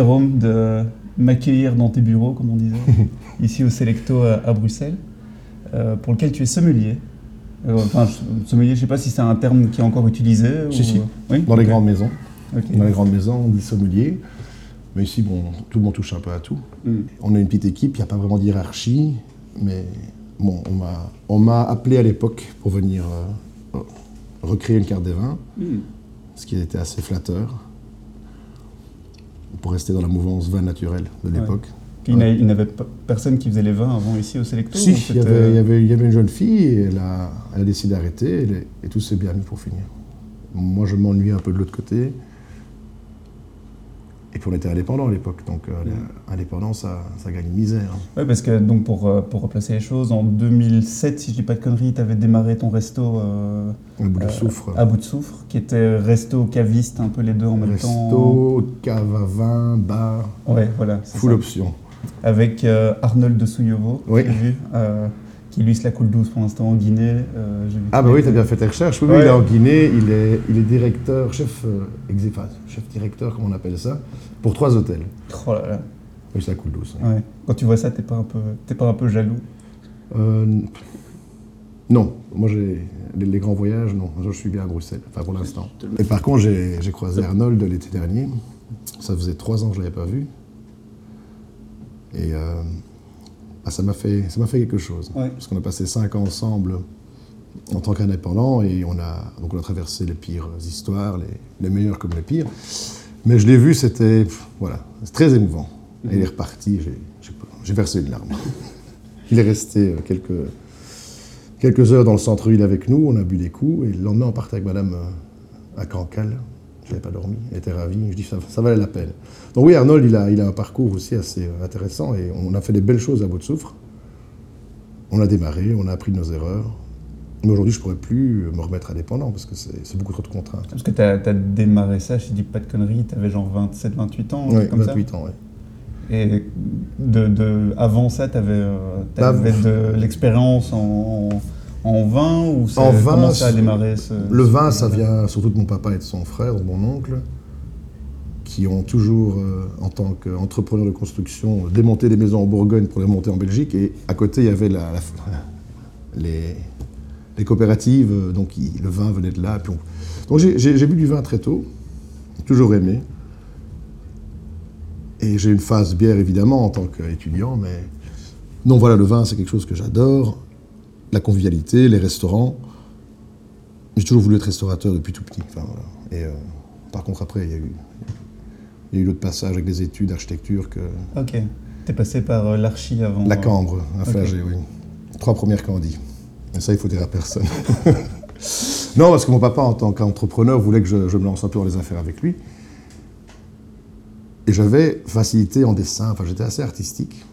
Jérôme de m'accueillir dans tes bureaux, comme on disait, ici au Selecto à, à Bruxelles, euh, pour lequel tu es sommelier. Euh, enfin, sommelier, je ne sais pas si c'est un terme qui est encore utilisé. Si, ou- si. Oui Dans les grandes maisons. Dans les grandes maisons, on dit sommelier. Mais ici, bon, tout le monde touche un peu à tout. Mm. On est une petite équipe, il n'y a pas vraiment de hiérarchie. Mais bon, on m'a- on m'a appelé à l'époque pour venir euh, recréer une carte des vins, Mm. ce qui était assez flatteur. Pour rester dans la mouvance vin naturel de l'époque. Il n'avait pas personne qui faisait les vins avant ici au Selecto Si, il y, avait, il, y avait, il y avait une jeune fille, et elle a, elle a décidé d'arrêter, et, tout s'est bien mis pour finir. Moi, je m'ennuyais un peu de l'autre côté. Et puis on était indépendants à l'époque, donc euh, indépendant, ça, ça gagne misère. Oui, parce que donc pour, euh, pour replacer les choses, en 2007, si je dis pas de conneries, tu avais démarré ton resto euh, Un bout de Euh, soufre. à bout de soufre, qui était resto caviste, un peu les deux en même temps. Resto, cave à vin, bar, Ouais, voilà. full ça. option. Avec euh, Arnold de Souilleveau, Oui. j'ai vu, qui lui se la coule douce pour l'instant en Guinée. euh, Ah bah oui, tu as bien fait tes recherches. Oui, il est en Guinée, il est, il est directeur, chef, euh, exé- enfin, chef directeur, comment on appelle ça, pour trois hôtels. Oh là là. Oui, c'est la coule douce. hein. Ouais. Quand tu vois ça, t'es pas un peu, t'es pas un peu jaloux? Euh, non, moi j'ai les, les grands voyages, non. Moi, je suis bien à Bruxelles, enfin pour l'instant. Et par contre, j'ai j'ai croisé Arnold l'été dernier. Ça faisait trois ans que je l'avais pas vu. Et bah, ça m'a fait, ça fait quelque chose. Ouais. Parce qu'on a passé cinq ans ensemble en tant qu'indépendants et on a, donc on a traversé les pires histoires, les, les meilleures comme les pires. Mais je l'ai vu, c'était voilà, très émouvant. Et il est reparti, j'ai versé une larme. Il est resté euh, quelques, quelques heures dans le centre-ville avec nous, on a bu des coups, et le lendemain, on partait avec madame euh, à Cancale. Je n'avais pas dormi, elle était ravie, je dis ça, ça valait la peine. Donc oui, Arnold, il a, il a un parcours aussi assez euh, intéressant, et on a fait des belles choses à bout de soufre. On a démarré, on a appris de nos erreurs. Mais aujourd'hui, je ne pourrais plus me remettre indépendant, parce que c'est beaucoup trop de contraintes. Parce que t'as as démarré ça, je dis pas de conneries, t'avais genre 27, 28 ans, Ouais, comme ça. 28 ans, ouais. Et de, de- avant ça, tu avais, Bah, de l'expérience en, en vin ou ça En vin, comment ça a c'est- démarré ce- Le ce vin, ça vient surtout de mon papa et de son frère, de mon oncle, qui ont toujours, euh, en tant qu'entrepreneurs de construction, démonté des maisons en Bourgogne pour les monter en Belgique. Et à côté, il y avait la- la- les, les coopératives, euh, donc il- le vin venait de là. Puis on- Donc j'ai bu du vin très tôt, toujours aimé. Et j'ai une phase bière, évidemment, en tant qu'étudiant, mais... Non, voilà, le vin, c'est quelque chose que j'adore. La convivialité, les restaurants. J'ai toujours voulu être restaurateur depuis tout petit. Enfin, voilà. Et euh, par contre, après, il y a eu, il y a eu l'autre passage avec des études d'architecture que Ok. T'es passé par euh, l'archi avant. la euh, cambre à Flagey, oui. Trois premières candis. Et ça, il faut dire à personne. non, parce que mon papa, en tant qu'entrepreneur, voulait que je, je me lance un peu dans les affaires avec lui. Et j'avais facilité en dessin, enfin j'étais assez artistique.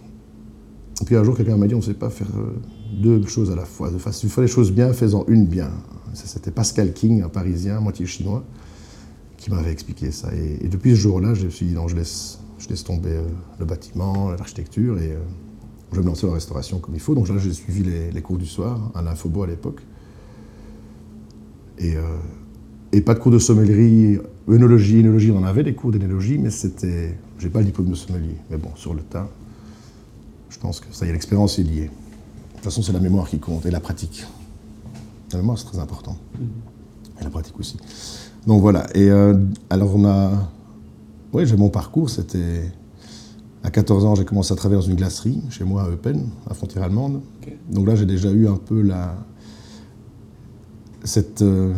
Et puis un jour, quelqu'un m'a dit, on ne sait pas faire euh, deux choses à la fois. De fa- Si tu les choses bien, fais-en une bien. C'était Pascal King, un Parisien, moitié chinois, qui m'avait expliqué ça. Et, depuis ce jour-là, je me suis dit, non, je laisse, je laisse tomber euh, le bâtiment, l'architecture, et euh, je vais me lancer dans la restauration comme il faut. Donc là, j'ai suivi les, cours du soir, à l'Infobo à l'époque. Et, pas de cours de sommellerie, œnologie, énologie, on en avait des cours d'énologie, mais c'était. J'ai pas le diplôme de sommelier. Mais bon, sur le tas, je pense que ça y est, l'expérience est liée. De toute façon, c'est la mémoire qui compte et la pratique. La mémoire, c'est très important. Et la pratique aussi. Donc voilà. Et euh, alors, on a. Oui, j'ai mon parcours, c'était. À 14 ans, j'ai commencé à travailler dans une glacerie, chez moi à Eupen, à frontière allemande. Donc là, j'ai déjà eu un peu la. Cette. euh,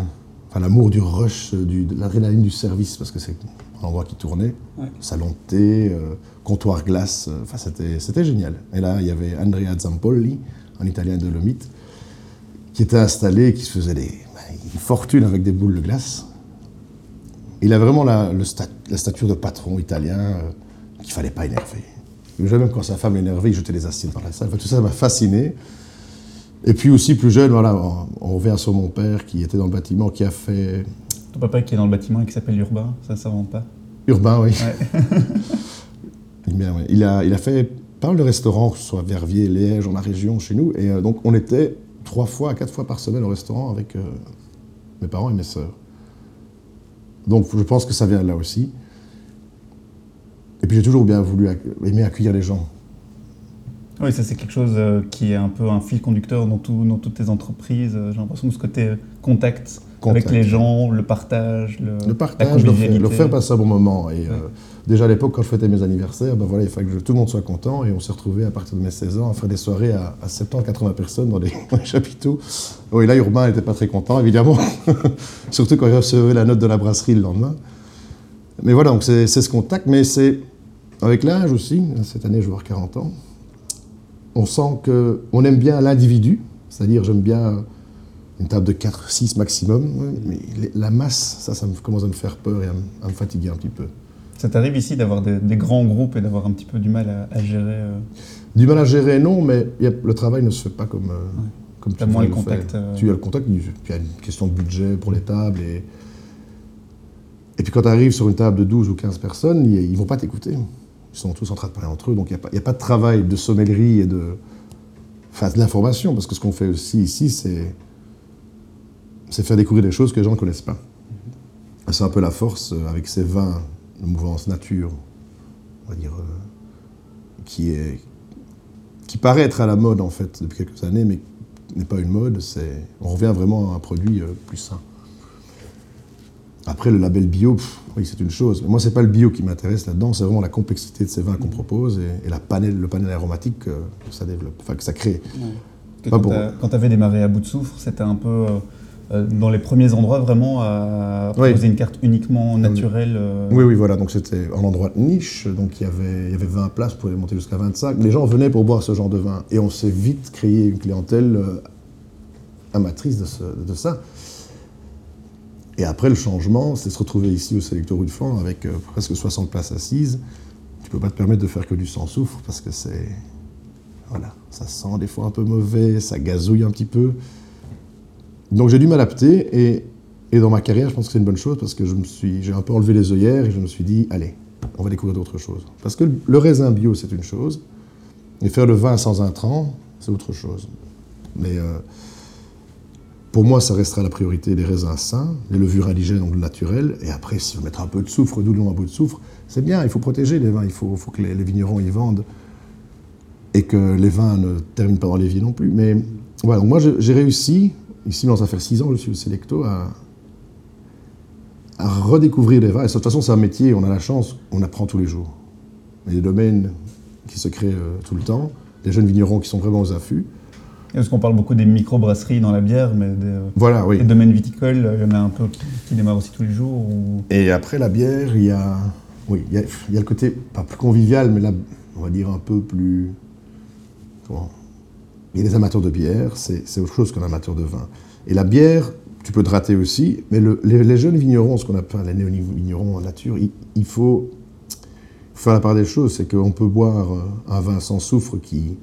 enfin, l'amour du rush, du, de l'adrénaline du service, parce que c'est un endroit qui tournait. Ouais. Salon de thé, euh, comptoir glace, euh, enfin, c'était, c'était génial. Et là, il y avait Andrea Zampolli, un italien de Lomite, qui était installé, qui se faisait des, ben, une fortune avec des boules de glace. Il a vraiment la, le stat- la stature de patron italien euh, qu'il fallait pas énerver. Même quand sa femme l'énervait, il jetait les assiettes dans la salle. Enfin, tout ça m'a fasciné. Et puis aussi, plus jeune, voilà, on, on revient sur mon père qui était dans le bâtiment, qui a fait Ton papa qui est dans le bâtiment et qui s'appelle Urbain, ça s'invente pas? urbain, oui. Ouais. Il, a, fait pas mal de restaurants, que ce soit Verviers, Liège, dans la région, chez nous. Et euh, donc, on était trois fois, quatre fois par semaine au restaurant avec euh, mes parents et mes sœurs. Donc je pense que ça vient là aussi. Et puis j'ai toujours bien voulu aimer accueillir les gens. Oui, ça c'est quelque chose euh, qui est un peu un fil conducteur dans, tout- dans toutes tes entreprises. Euh, J'ai l'impression que ce côté euh, contact, Contact. avec les gens, le partage, le, Le la partage, leur faire, convivialité. leur faire passer un bon moment. Et euh, déjà à l'époque, quand je fêtais mes anniversaires, ben voilà, il fallait que tout le monde soit content. Et on s'est retrouvés à partir de mes 16 ans à faire des soirées à, à 70-80 personnes dans les, dans les chapiteaux. Oui, là, Urbain n'était pas très content, évidemment. Surtout quand il recevait la note de la brasserie le lendemain. Mais voilà, donc c'est ce contact. Mais c'est avec l'âge aussi, cette année je vais avoir 40 ans, on sent qu'on aime bien l'individu. C'est-à-dire, j'aime bien une table de 4, 6 maximum. Mais la masse, ça, ça me, commence à me faire peur et à me, à me fatiguer un petit peu. Ça t'arrive ici d'avoir des, des grands groupes et d'avoir un petit peu du mal à, à gérer euh, Du mal à gérer, non, mais a- le travail ne se fait pas comme, euh, comme tu moins devrais le contact, euh. Tu as le contact, puis il y a une question de budget pour les tables. Et, et puis quand tu arrives sur une table de 12 ou 15 personnes, ils ne vont pas t'écouter. Ils sont tous en train de parler entre eux, donc il n'y a, a pas de travail de sommellerie et de, enfin, de l'information, parce que ce qu'on fait aussi ici, c'est c'est faire découvrir des choses que les gens ne connaissent pas. C'est un peu la force euh, avec ces vins de mouvance nature, on va dire, euh, qui, est, qui paraît être à la mode en fait depuis quelques années, mais n'est pas une mode. C'est, on revient vraiment à un produit euh, plus sain. Après, le label bio, pff, oui, c'est une chose. Mais moi, c'est pas le bio qui m'intéresse là-dedans, c'est vraiment la complexité de ces vins qu'on propose et, et la panel, le panel aromatique que, que ça développe, enfin que ça crée. Pas quand tu avais démarré à bout de souffle, c'était un peu euh, euh, dans les premiers endroits vraiment à Oui. proposer une carte uniquement naturelle. euh, Oui, oui, voilà. Donc c'était un endroit de niche. Donc il y avait, il y avait 20 places pour monter jusqu'à 25. Les gens venaient pour boire ce genre de vin. Et on s'est vite créé une clientèle euh, amatrice de, ce- de ça. Et après, le changement, c'est se retrouver ici au Sélecteur Rue de Fan avec euh, presque 60 places assises. Tu peux pas te permettre de faire que du sans soufre parce que c'est. Voilà, ça sent des fois un peu mauvais, ça gazouille un petit peu. Donc j'ai dû m'adapter et, et dans ma carrière, je pense que c'est une bonne chose parce que je me suis, j'ai un peu enlevé les œillères et je me suis dit, allez, on va découvrir d'autres choses. Parce que le raisin bio, c'est une chose, et faire le vin sans intrants, c'est autre chose. Mais euh, pour moi, ça restera la priorité des raisins sains, les levures indigènes, donc le naturel. Et après, si on mettre un peu de soufre, d'où un peu de soufre, c'est bien, il faut protéger les vins, il faut, que les, les vignerons y vendent et que les vins ne terminent pas dans l'évier non plus. Mais voilà, moi j'ai réussi, ici, dans ça fait six ans, je suis au Selecto, à, à redécouvrir les vins. Et de toute façon, c'est un métier, on a la chance, on apprend tous les jours. Il y a des domaines qui se créent euh, tout le temps, des jeunes vignerons qui sont vraiment aux affûts. Parce qu'on parle beaucoup des micro-brasseries dans la bière, mais des, Voilà, oui. les domaines viticoles, il y en a un peu qui, qui démarrent aussi tous les jours. ou- Et après la bière, il y a, oui, il y a, il y a le côté, pas plus convivial, mais là, on va dire un peu plus. Comment? Il y a des amateurs de bière, c'est autre chose qu'un amateur de vin. Et la bière, tu peux te rater aussi, mais le- les, les jeunes vignerons, ce qu'on appelle les néo-vignerons en nature, il, il faut faire la part des choses. C'est qu'on peut boire un vin sans soufre qui,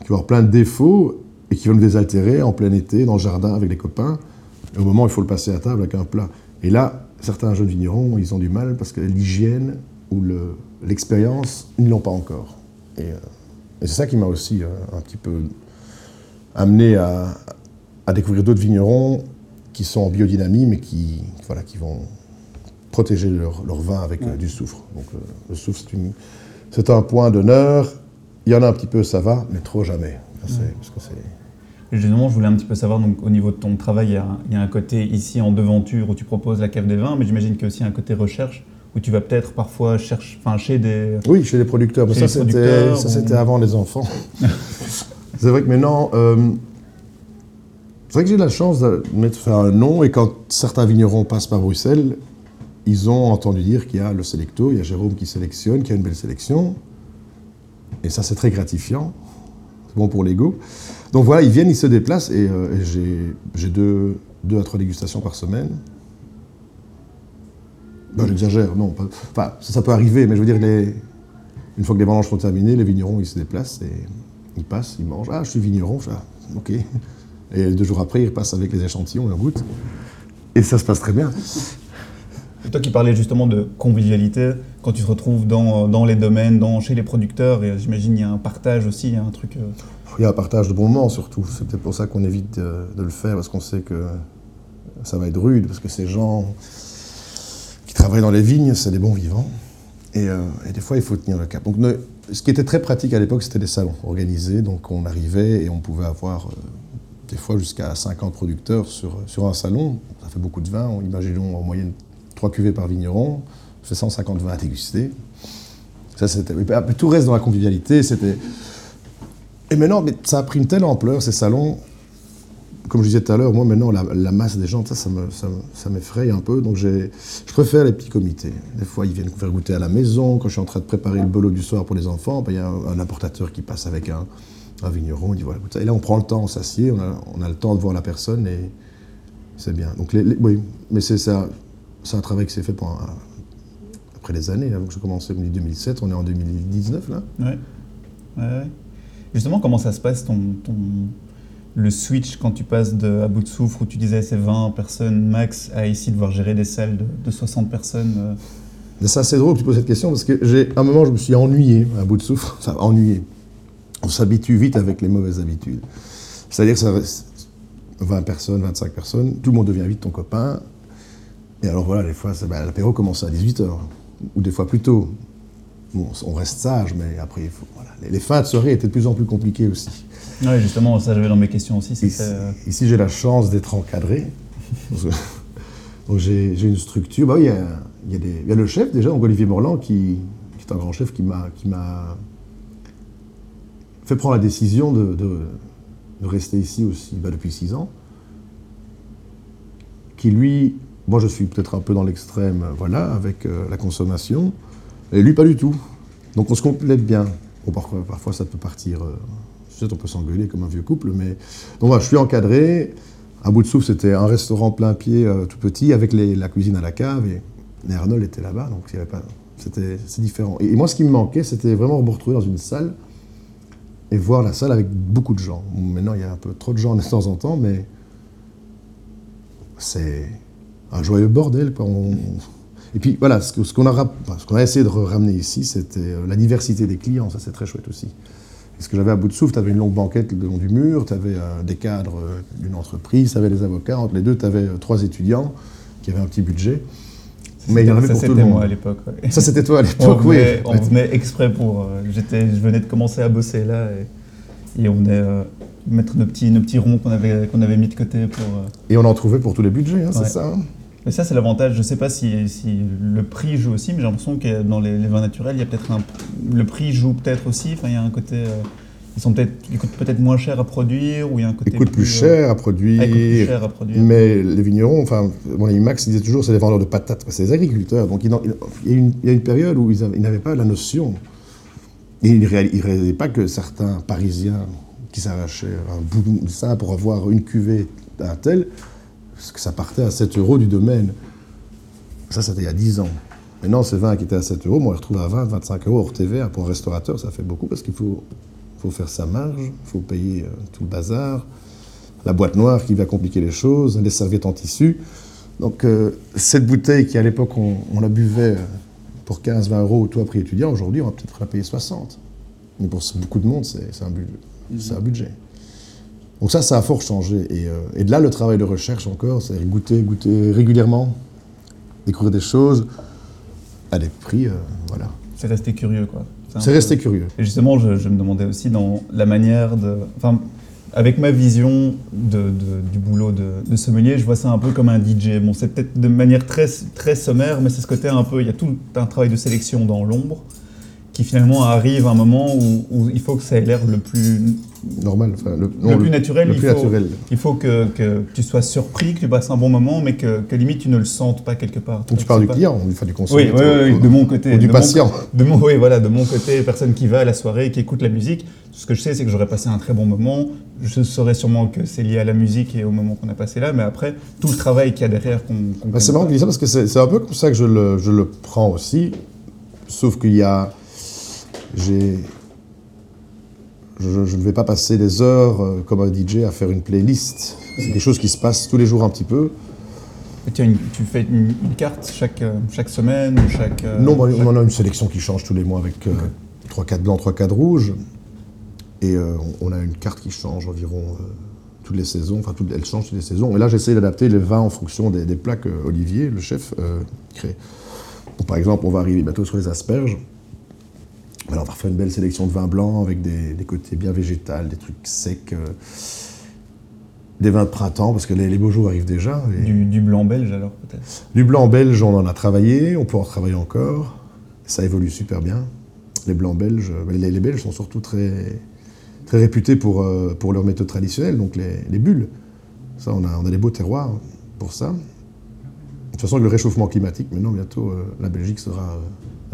qui va avoir plein de défauts et qui va nous désaltérer en plein été, dans le jardin, avec les copains. Et au moment où il faut le passer à table avec un plat. Et là, certains jeunes vignerons, ils ont du mal parce que l'hygiène ou le- l'expérience, ils ne l'ont pas encore. Et, euh, et c'est ça qui m'a aussi euh, un petit peu amené à, à découvrir d'autres vignerons qui sont en biodynamie, mais qui, voilà, qui vont protéger leur, leur vin avec euh, du soufre. Donc le soufre, c'est un point d'honneur. Il y en a un petit peu, ça va, mais trop jamais. Ça, c'est- parce que justement, je voulais un petit peu savoir, donc, au niveau de ton travail, il y, a un, il y a un côté ici en devanture où tu proposes la cave des vins, mais j'imagine qu'il y a aussi un côté recherche où tu vas peut-être parfois chercher, enfin, chez des. Oui, chez les producteurs. Mais Chez ça, c'était, ou- avant les enfants. c'est vrai que maintenant, euh, c'est vrai que j'ai la chance de mettre faire un nom et quand certains vignerons passent par Bruxelles, ils ont entendu dire qu'il y a le Selecto, il y a Jérôme qui sélectionne, qui a une belle sélection. Et ça, c'est très gratifiant. C'est bon pour l'ego. Donc voilà, ils viennent, ils se déplacent et, euh, j'ai, deux, à trois dégustations par semaine. Ben, j'exagère, non. pas- Enfin, ça, peut arriver, mais je veux dire, les, une fois que les vendanges sont terminées, les vignerons, ils se déplacent et ils passent, ils mangent. Ah, je suis vigneron, je ah, ok. Et deux jours après, ils repassent avec les échantillons et on goûte. Et ça se passe très bien. Et toi qui parlais justement de convivialité, quand tu te retrouves dans, dans les domaines, dans, chez les producteurs, et j'imagine il y a un partage aussi, il y a un truc. euh, Il y a un partage de bons moments surtout. C'est peut-être pour ça qu'on évite de, le faire, parce qu'on sait que ça va être rude, parce que ces gens, travaillent dans les vignes, c'est des bons vivants. Et, euh, des fois, il faut tenir le cap. Donc, ce qui était très pratique à l'époque, c'était des salons organisés. Donc, on arrivait et on pouvait avoir euh, des fois jusqu'à 50 producteurs sur, sur un salon. Ça fait beaucoup de vin. On- Imaginons en moyenne 3 cuvées par vigneron. Fait 150 vins à déguster. Ça, après, Tout reste dans la convivialité. C'était. Et maintenant, ça a pris une telle ampleur, ces salons. Comme je disais tout à l'heure, moi maintenant, la, masse des gens, ça, ça me- ça me- ça m'effraie un peu. Donc je préfère les petits comités. Des fois, ils viennent faire goûter à la maison. Quand je suis en train de préparer le bolo du soir pour les enfants, ben, il y a un, un importateur qui passe avec un, vigneron. Il dit voilà, ça. Et là, on prend le temps, on s'assied, on a, le temps de voir la personne et c'est bien. Donc oui, mais c'est ça. C'est un travail qui s'est fait pendant, après des années. Là, donc j'ai commencé en 2007, on est en 2019 là. Ouais. Justement, comment ça se passe ton, ton- le switch quand tu passes de à bout de souffle où tu disais c'est 20 personnes max à ici devoir gérer des salles de, de 60 personnes euh, c'est assez drôle que tu poses cette question parce que j'ai un moment je me suis ennuyé à bout de souffle, enfin ennuyé. On s'habitue vite avec les mauvaises habitudes. C'est-à-dire que ça reste 20 personnes, 25 personnes, tout le monde devient vite ton copain. Et alors voilà, des fois, ben, l'apéro commence à 18h, ou des fois plus tôt. Bon, on reste sage, mais après, il faut, voilà. les, les fins de soirée étaient de plus en plus compliquées aussi. Ouais, justement, ça j'avais dans mes questions aussi. Ici, euh, ici, j'ai la chance d'être encadré. Donc j'ai une structure. Bah oui, il, y a, il y a des- il y a le chef déjà, donc Olivier Morland, qui, qui est un grand chef, qui m'a fait prendre la décision de, de- de rester ici aussi bah, depuis six ans. Qui lui, moi je suis peut-être un peu dans l'extrême, euh, voilà, avec euh, la consommation, et lui pas du tout. Donc on se complète bien. Bon, parfois, parfois ça peut partir. euh, on peut s'engueuler comme un vieux couple, mais donc voilà, je suis encadré. À bout de souffle, c'était un restaurant plein pied, euh, tout petit, avec la cuisine à la cave. Et, et Arnold était là-bas, donc il avait pas. C'était différent. Et, et moi, ce qui me manquait, c'était vraiment me retrouver dans une salle et voir la salle avec beaucoup de gens. Maintenant, il y a un peu trop de gens de temps en temps, mais c'est un joyeux bordel. Quoi. On- Et puis voilà, ce qu'on a, essayé de ramener ici, c'était euh, la diversité des clients. Ça, c'est très chouette aussi. Et ce que j'avais à bout de souffle, tu avais une longue banquette le long du mur, tu avais des cadres euh, d'une entreprise, tu avais des avocats. Entre les deux, tu avais trois étudiants qui avaient un petit budget. Mais il y en avait ça, pour tout le c'était monde. moi à l'époque. ouais. Ça, c'était toi à l'époque, oui. on venait exprès pour. euh, j'étais, je venais de commencer à bosser là et, et on venait euh, mettre nos petits, nos petits ronds qu'on avait, qu'on avait mis de côté pour. euh, Et on en trouvait pour tous les budgets, hein, Ouais. c'est ça. hein. Mais ça, c'est l'avantage. Je ne sais pas si, si le prix joue aussi, mais j'ai l'impression que dans les, les vins naturels, il y a peut-être un. Le prix joue peut-être aussi. Enfin, il y a un côté. euh, ils sont peut-être, ils coûtent peut-être moins cher à produire, ou il y a un côté. Ils coûtent plus euh, cher à ah, produire. ils coûtent plus cher à produire. Mais les vignerons, enfin, mon ami Max disait toujours, c'est des vendeurs de patates, c'est des agriculteurs. Donc il, y, a une, il y a une période où ils n'avaient pas la notion. Et ils ne réalisaient pas que certains Parisiens qui s'arrachaient un bout de ça pour avoir une cuvée d'un tel, parce que ça partait à 7 euros du domaine. Ça, c'était il y a 10 ans. Maintenant, ces vins qui étaient à 7 euros, moi, on les retrouve à 20, 25 euros hors TVA. Pour un restaurateur, ça fait beaucoup parce qu'il faut, faut faire sa marge, il faut payer euh, tout le bazar la boîte noire qui va compliquer les choses, les serviettes en tissu. Donc euh, cette bouteille qui à l'époque on, la buvait euh, pour 15-20 euros au tout à prix étudiant, aujourd'hui on va peut-être la payer 60. Mais pour beaucoup de monde c'est un budget. Donc ça, ça a fort changé. Et, euh, et de là le travail de recherche encore, c'est goûter, goûter régulièrement, découvrir des choses à des prix, euh, voilà. C'est resté curieux, quoi. C'est peu- resté curieux. Et justement, je, je me demandais aussi dans la manière de. Enfin, avec ma vision de, de- du boulot de, de sommelier, je vois ça un peu comme un DJ. Bon, c'est peut-être de manière très, très sommaire, mais c'est ce côté un peu. Il y a tout un travail de sélection dans l'ombre qui finalement arrive à un moment où, où il faut que ça ait l'air le plus, Normal. enfin, le, le plus naturel. Le il, faut, naturel. il faut que, que tu sois surpris, que tu passes un bon moment, mais que, que limite tu ne le sentes pas quelque part. Donc tu parles du pas- client, enfin du Oui, consommateur. oui, oui, de mon côté. Ou du de mon patient. de mon, oui, voilà, de mon côté, personne qui va à la soirée, qui écoute la musique, ce que je sais, c'est que j'aurais passé un très bon moment. Je saurais sûrement que c'est lié à la musique et au moment qu'on a passé là, mais après, tout le travail qu'il y a derrière qu'on. Bah, c'est marrant que tu dis ça parce que c'est c'est un peu comme ça que je le, je le prends aussi. Sauf qu'il y a. J'ai. Je, je ne vais pas passer des heures euh, comme un DJ à faire une playlist. C'est quelque chose qui se passe tous les jours un petit peu. Tu, as une- tu fais une, une carte chaque, euh, chaque semaine ou chaque. euh, non, bah, chaque- on en a une sélection qui change tous les mois avec 3 4 blancs, 3 4 rouges. Et euh, on on a une carte qui change environ euh, toutes les saisons. Enfin, toutes- elle change toutes les saisons. Et là, j'essaie d'adapter les vins en fonction des, des plats que Olivier, le chef, euh, crée. Par exemple, on va arriver bientôt sur les asperges. Alors, on va faire une belle sélection de vins blancs avec des, des côtés bien végétales, des trucs secs, euh, des vins de printemps, parce que les, les beaux jours arrivent déjà. et- Du, du blanc belge alors peut-être? du blanc belge, on en a travaillé, on peut en travailler encore. Ça évolue super bien. Les blancs belges, euh, les, les Belges sont surtout très, très réputés pour, euh, pour leur méthode traditionnelle, donc les, les bulles. Ça, on a, on a des beaux terroirs pour ça. De toute façon, avec le réchauffement climatique, maintenant, bientôt, euh, la Belgique sera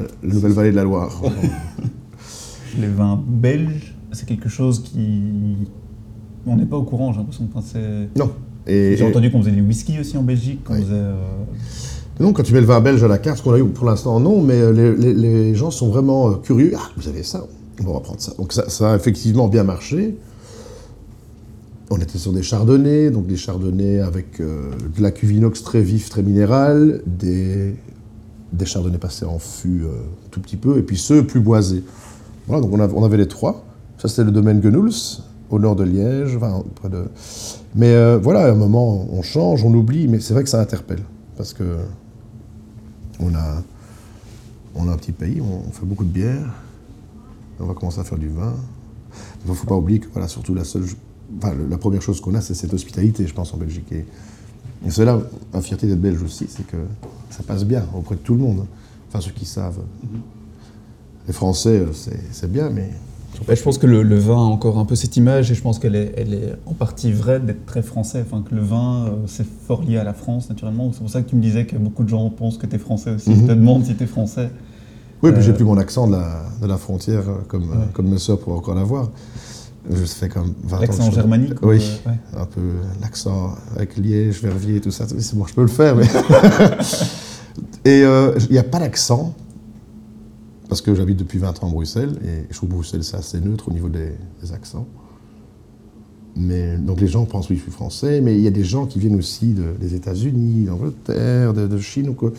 euh, la nouvelle vallée de la Loire. Les vins belges, c'est quelque chose qui. On n'est pas au courant, j'ai l'impression. Non. Et, J'ai entendu qu'on faisait du whisky aussi en Belgique, qu'on Oui. faisait. euh, Non, quand tu mets le vin belge à la carte, ce qu'on a eu pour l'instant, non, mais euh, les, les- les gens sont vraiment euh, curieux. Ah, vous avez ça On va reprendre ça. Donc ça, ça a effectivement bien marché. On était sur des chardonnays, donc des chardonnays avec euh, de la cuve inox très vif, très minérale, des, des chardonnays passés en fût euh, tout petit peu, et puis ceux plus boisés. Voilà, donc on, avait- on les trois. Ça, c'était le domaine Genouls, au nord de Liège, enfin, près de... Mais euh, voilà, à un moment, on change, on oublie, mais c'est vrai que ça interpelle. Parce que on a, on a un petit pays, on fait beaucoup de bière, on va commencer à faire du vin. Il ne faut pas oublier que voilà, surtout la seule, enfin, la première chose qu'on a, c'est cette hospitalité, je pense, en Belgique. Et, et c'est là la fierté d'être belge aussi, c'est que ça passe bien auprès de tout le monde. Enfin, ceux qui savent. Les Français, euh, c'est c'est bien, mais Bah, je pense que le, le vin a encore un peu cette image et je pense qu'elle est, elle est en partie vraie d'être très français. Enfin, que le vin, euh, c'est fort lié à la France, naturellement. C'est pour ça que tu me disais que beaucoup de gens pensent que tu es français aussi. Ils Mhm. te demandent si tu es français. Oui, puis Euh, j'ai plus mon accent de la, de la frontière euh, comme, euh, Ouais. comme mes soeurs pourraient encore l'avoir. Je fais comme 20 ans. que L'accent germanique ou, Oui, euh, ouais. un peu l'accent avec Liège, Verviers, tout ça. C'est bon, je peux le faire, mais. et euh, il n'y a pas d'accent, parce que j'habite depuis 20 ans à Bruxelles, et je trouve Bruxelles, c'est assez neutre au niveau des, des accents. Mais, donc les gens pensent, oui, je suis français, mais il y a des gens qui viennent aussi de- des États-Unis, d'Angleterre, de, de Chine. ou quoi.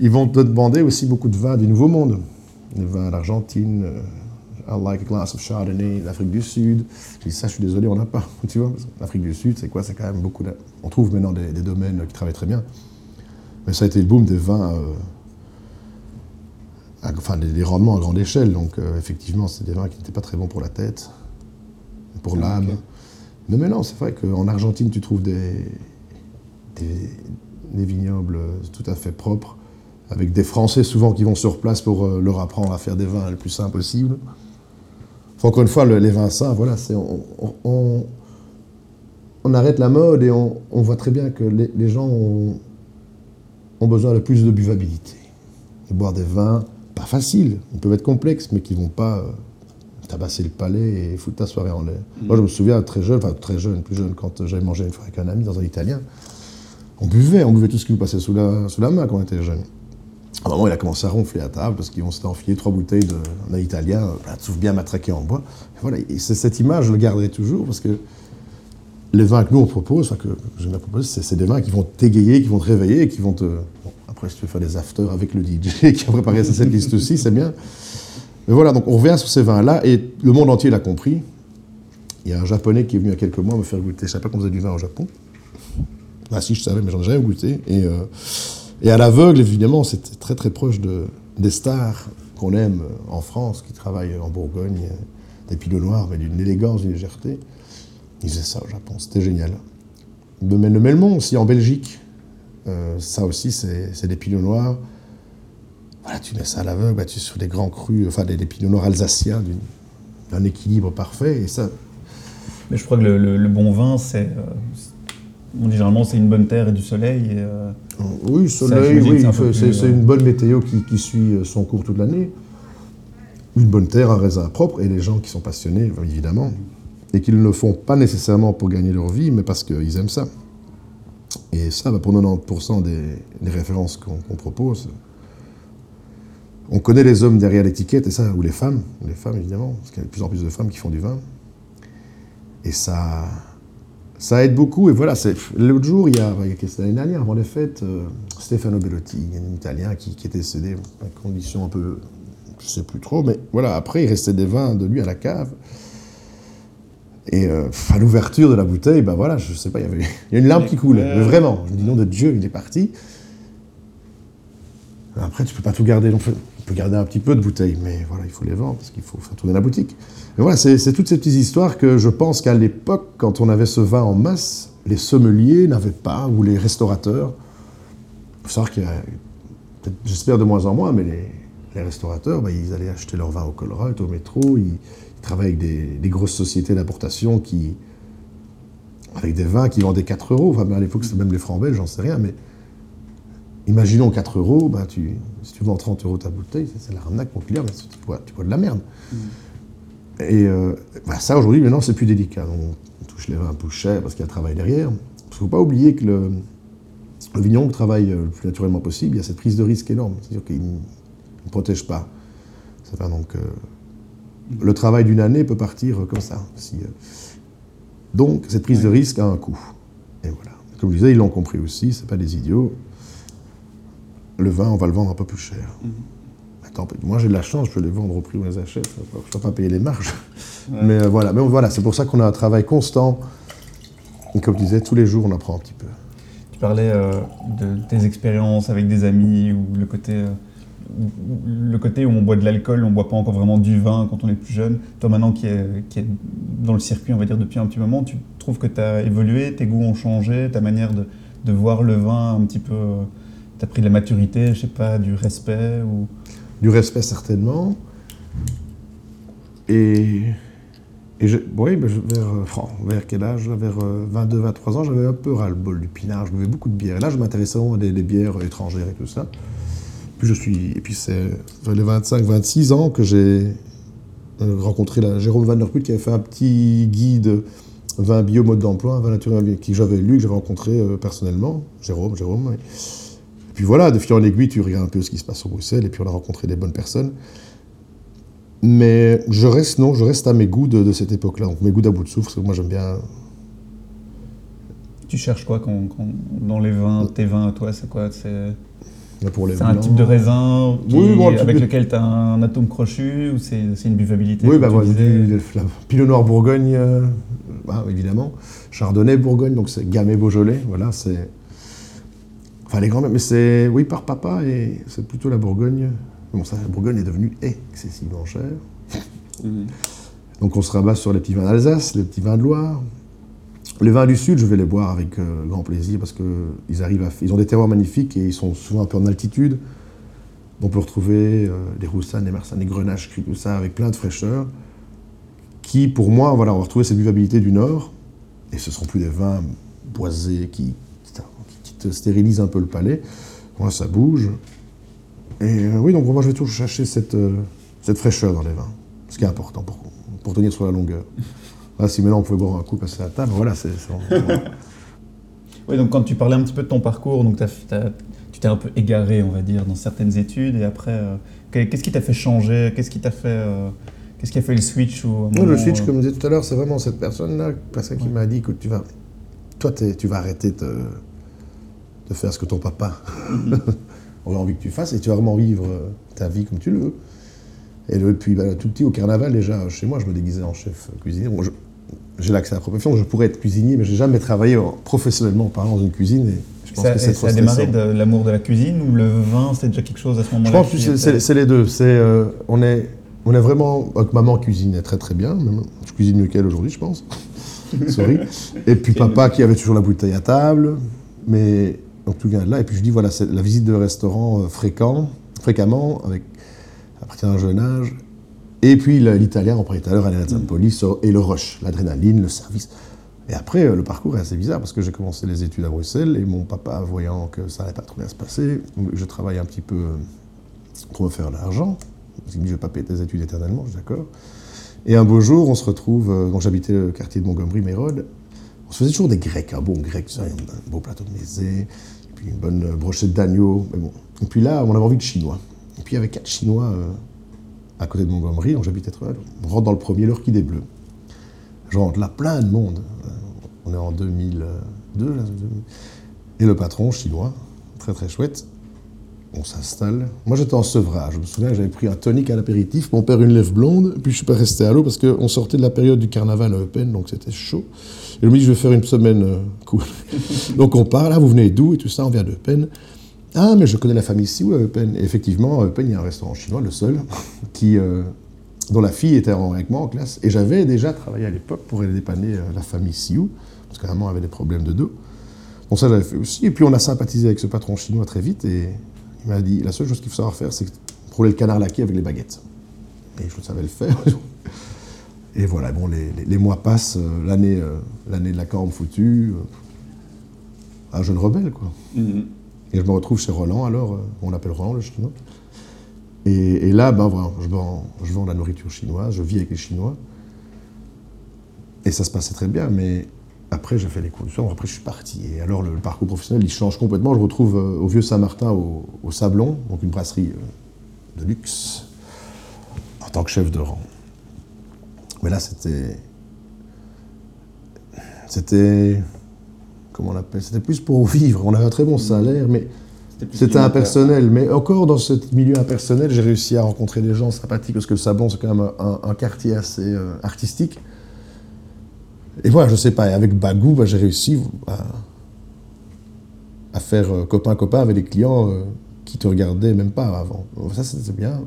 Ils vont te demander aussi beaucoup de vins du Nouveau Monde. Des vins d'Argentine, euh, I like a glass of Chardonnay, l'Afrique du Sud. Je dis ça, je suis désolé, on n'a pas. Tu vois, l'Afrique du Sud, c'est quoi? C'est quand même beaucoup. de- On trouve maintenant des, des domaines qui travaillent très bien. Mais ça a été le boom des vins, euh, à- enfin des, des rendements à grande échelle. Donc euh, effectivement, c'est des vins qui n'étaient pas très bons pour la tête, pour Ah, l'âme. Mais maintenant, c'est vrai qu'en Argentine, tu trouves des, des, des vignobles tout à fait propres, avec des Français souvent qui vont sur place pour euh, leur apprendre à faire des vins le plus sains possible. Encore une fois, le- les vins sains, voilà, c'est on, on- on- on arrête la mode et on, on voit très bien que les, les gens ont, ont besoin de plus de buvabilité. De boire des vins, pas faciles, ils peuvent être complexes, mais qui vont pas euh, tabasser le palais et foutre ta soirée en l'air. Moi, je me souviens, très jeune, enfin très jeune, plus jeune, quand j'avais mangé une fois avec un ami dans un italien, on buvait, on buvait tout ce qui nous passait sous la, sous la main quand on était jeune. À un moment, il a commencé à ronfler à table parce qu'on s'était enfilé trois bouteilles d'un italien, euh, là, tout bien matraqué en bois. Voilà, cette image, je le garderai toujours parce que les vins que nous on propose, enfin que j'aime bien proposer, c'est des vins qui vont t'égayer, qui vont te réveiller, qui vont te. bon, après, si tu veux faire des afters avec le DJ qui a préparé sa setlist aussi, c'est bien. Mais voilà, donc on revient sur ces vins-là et le monde entier l'a compris. Il y a un japonais qui est venu il y a quelques mois me faire goûter. Je ne savais pas qu'on faisait du vin au Japon. Ah si, je savais, mais j'en ai jamais goûté. Et, euh, et à l'aveugle, évidemment, c'était très très proche de, des stars qu'on aime euh, en France, qui travaillent en Bourgogne, euh, des pinots noirs, mais d'une élégance, d'une légèreté. Ils faisaient ça au Japon, c'était génial. De le Melmont aussi, en Belgique. Euh, ça aussi, c'est c'est des pinots noirs. Voilà, tu mets ça à l'aveugle, bah, tu sur des grands crus, enfin des, des pinots noirs alsaciens d'un équilibre parfait. Et ça, Mais je crois que le bon vin, c'est. euh, c'est- on dit généralement c'est une bonne terre et du soleil. Et, euh, Oui, Ça, soleil, oui, c'est un euh, une bonne météo qui, qui suit euh, son cours toute l'année. Une bonne terre, un raisin propre, et les gens qui sont passionnés, évidemment, et qui ne le font pas nécessairement pour gagner leur vie, mais parce qu'ils aiment ça. Et ça, bah, pour 90% des, des références qu'on qu'on propose, on connaît les hommes derrière l'étiquette, et ça, ou les femmes, les femmes évidemment, parce qu'il y a de plus en plus de femmes qui font du vin. Et ça, ça aide beaucoup. Et voilà, l'autre jour, il y a, l'année dernière, avant les fêtes, euh, Stefano Bellotti, un Italien qui, qui était décédé en conditions un peu, je sais plus trop, mais voilà, après, il restait des vins de lui à la cave. Et euh, à l'ouverture de la bouteille, ben voilà, je sais pas, il y avait il y a une larme qui coulait, mais vraiment. Je me dis, nom de Dieu, il est parti. Après, tu peux pas tout garder. On peut garder un petit peu de bouteilles, mais voilà, il faut les vendre parce qu'il faut faire tourner la boutique. Mais voilà, c'est toutes ces petites histoires que je pense qu'à l'époque, quand on avait ce vin en masse, les sommeliers n'avaient pas, ou les restaurateurs. Il faut savoir qu'il y a, j'espère de moins en moins, mais les, restaurateurs, bah, ils allaient acheter leur vin au Colruyt, au métro, ils, travaillaient avec des, grosses sociétés d'importation qui, avec des vins qui vendaient 4 euros. Enfin, à l'époque, c'était même les francs belges, j'en sais rien, mais imaginons 4 euros, bah, tu, si tu vends 30 euros ta bouteille, c'est l'arnaque pour client, mais tu bois, tu bois de la merde. Mm. Et euh, bah, ça, aujourd'hui, maintenant, c'est plus délicat. On, touche les vins un peu cher parce qu'il y a un travail derrière. Il ne faut pas oublier que le, le vigneron travaille le plus naturellement possible, il y a cette prise de risque énorme. C'est-à-dire qu'il ne protège pas. Ça donc, euh, le travail d'une année peut partir comme ça. Si, euh, donc, cette prise de risque a un coût. Et voilà. Comme je disais, ils l'ont compris aussi, c'est pas des idiots. Le vin, on va le vendre un peu plus cher. Mm-hmm moi j'ai de la chance, je peux les vendre au prix où on les achète, je ne dois pas payer les marges. Mais euh, voilà, mais voilà c'est pour ça qu'on a un travail constant. Et comme je disais, tous les jours on apprend un petit peu. Tu parlais euh, de tes expériences avec des amis ou le côté, euh, le côté où on boit de l'alcool, on ne boit pas encore vraiment du vin quand on est plus jeune. Toi maintenant qui est, qui est dans le circuit, on va dire depuis un petit moment, tu trouves que tu as évolué, tes goûts ont changé, ta manière de, de voir le vin un petit peu... tu as pris de la maturité, je sais pas, du respect ou? Du respect certainement. Et, et je, oui, vers, vers, quel âge Vers 22, euh, 23 ans, j'avais un peu ras-le-bol du pinard, je buvais beaucoup de bière. Et là, je m'intéressais à des, bières étrangères et tout ça. Puis je suis, et puis c'est les 25, 26 ans que j'ai euh, rencontré la Jérôme Van Der Put qui avait fait un petit guide vin bio mode d'emploi, un vin naturel qui j'avais lu, que j'avais rencontré euh, personnellement. Jérôme, Jérôme. Puis voilà, de fil en aiguille, tu regardes un peu ce qui se passe au Bruxelles, et puis on a rencontré des bonnes personnes. Mais je reste, non, je reste à mes goûts de, cette époque-là, donc mes goûts d'à bout de souffle, parce que moi j'aime bien. Tu cherches quoi quand, dans les vins, tes vins à toi, c'est quoi? C'est un type de raisin avec lequel tu as un atome crochu ou c'est une buvabilité Oui, bah voilà, Pinot Noir Bourgogne, euh, bah, évidemment. Chardonnay Bourgogne, donc c'est Gamay Beaujolais. Voilà, c'est Enfin, les grands mais c'est, oui, par papa, et c'est plutôt la Bourgogne. Bon, ça, la Bourgogne est devenue excessivement chère. Mhm. Donc on se rabat sur les petits vins d'Alsace, les petits vins de Loire. Les vins du Sud, je vais les boire avec euh, grand plaisir parce qu'ils arrivent à, ils ont des terroirs magnifiques et ils sont souvent un peu en altitude. On peut retrouver euh, des roussanes, des marsannes, des grenaches, tout ça, avec plein de fraîcheur, qui, pour moi, voilà, on va retrouver cette buvabilité du Nord. Et ce ne seront plus des vins boisés qui, stérilise un peu le palais. Moi, ça bouge. Et euh, oui, donc moi, je vais toujours chercher cette, euh, cette fraîcheur dans les vins, ce qui est important pour, pour tenir sur la longueur. si maintenant on pouvait boire un coup, passer à la table, voilà, c'est... oui, donc quand tu parlais un petit peu de ton parcours, donc tu t'es un peu égaré, on va dire, dans certaines études, et après, euh, qu'est-ce qui t'a fait changer? Qu'est-ce qui t'a fait... Qu'est-ce qui a fait le switch ou Le switch, comme je disais tout à l'heure, c'est vraiment cette personne-là, qui m'a dit que tu vas, toi, tu vas arrêter de, de faire ce que ton papa aurait envie que tu fasses et tu vas vraiment vivre euh, ta vie comme tu le veux. Et depuis bah, tout petit au carnaval, déjà, chez moi, je me déguisais en chef cuisinier. j'ai l'accès à la profession, je pourrais être cuisinier, mais je n'ai jamais travaillé professionnellement en parlant dans une cuisine. Et je pense ça, que ça a démarré de l'amour de la cuisine ou le vin, c'était déjà quelque chose à ce moment-là Je pense que c'est les deux. C'est, euh, on, est, on est vraiment. Avec maman cuisinait très très bien. Je cuisine mieux qu'elle aujourd'hui, je pense. Sorry. Et puis papa qui avait toujours la bouteille à table. Mais donc tout de là. Et puis je dis, voilà, la visite de restaurant euh, fréquent, fréquemment, avec, à partir d'un jeune âge. Et puis l'italien, on parlait tout à l'heure, la Zampoli, et le rush, l'adrénaline, le service. Et après, euh, le parcours est assez bizarre parce que j'ai commencé les études à Bruxelles et mon papa, voyant que ça n'allait pas trop bien se passer, je travaille un petit peu euh, pour me faire de l'argent. Il dit, je vais pas payer tes études éternellement, je suis d'accord. Et un beau jour, on se retrouve, donc j'habitais le quartier de Montgomery, Mérode, on se faisait toujours des grecs, un bon grec, un beau plateau de mézé, une bonne brochette d'agneau. Mais bon. Et puis là, on avait envie de chinois. Et puis il y avait quatre chinois euh, à côté de Montgomery, donc j'habitais très On rentre dans le premier, l'heure qui des bleus. Je rentre là, plein de monde. On est en 2002, là. Et le patron, chinois, très très chouette, on s'installe. Moi, j'étais en sevrage. Je me souviens, j'avais pris un tonique à l'apéritif, mon père une lèvre blonde, puis je suis pas resté à l'eau parce qu'on sortait de la période du carnaval à Eupen, donc c'était chaud. Et je me dit, je vais faire une semaine euh, cool. donc on part, là, vous venez d'où et tout ça, on vient d'Eupen. Ah, mais je connais la famille Sioux à Eupen. Et effectivement, à Eupen, il y a un restaurant chinois, le seul, qui, euh, dont la fille était avec moi en classe. Et j'avais déjà travaillé à l'époque pour aller dépanner euh, la famille Sioux, parce que la maman avait des problèmes de dos. Donc ça, j'avais fait aussi. Et puis on a sympathisé avec ce patron chinois très vite. Et il m'a dit, la seule chose qu'il faut savoir faire, c'est rouler le canard laqué avec les baguettes. Et je savais le faire. Et voilà, bon, les, les- les mois passent, euh, l'année euh, l'année de la corne foutue, euh, un jeune rebelle, quoi. Mhm. Et je me retrouve chez Roland, alors, on l'appelle Roland, le chinois. Et, et là, ben voilà, je vends, je vends la nourriture chinoise, je vis avec les Chinois. Et ça se passait très bien, mais après, j'ai fait les cours du soir, après, je suis parti. Et alors, le, le parcours professionnel, il change complètement. Je retrouve euh, au Vieux Saint-Martin, au, au Sablon, donc une brasserie euh, de luxe, en tant que chef de rang. Mais là, c'était. C'était. Comment on appelle C'était plus pour vivre. On avait un très bon salaire, mais c'était impersonnel. Mais encore dans ce milieu impersonnel, j'ai réussi à rencontrer des gens sympathiques, parce que le Sablon, c'est quand même un, un quartier assez euh, artistique. Et voilà, je sais pas, avec Bagou, bah, j'ai réussi à, à faire euh, copain-copain avec des clients euh, qui te regardaient même pas avant. Ça, c'était bien.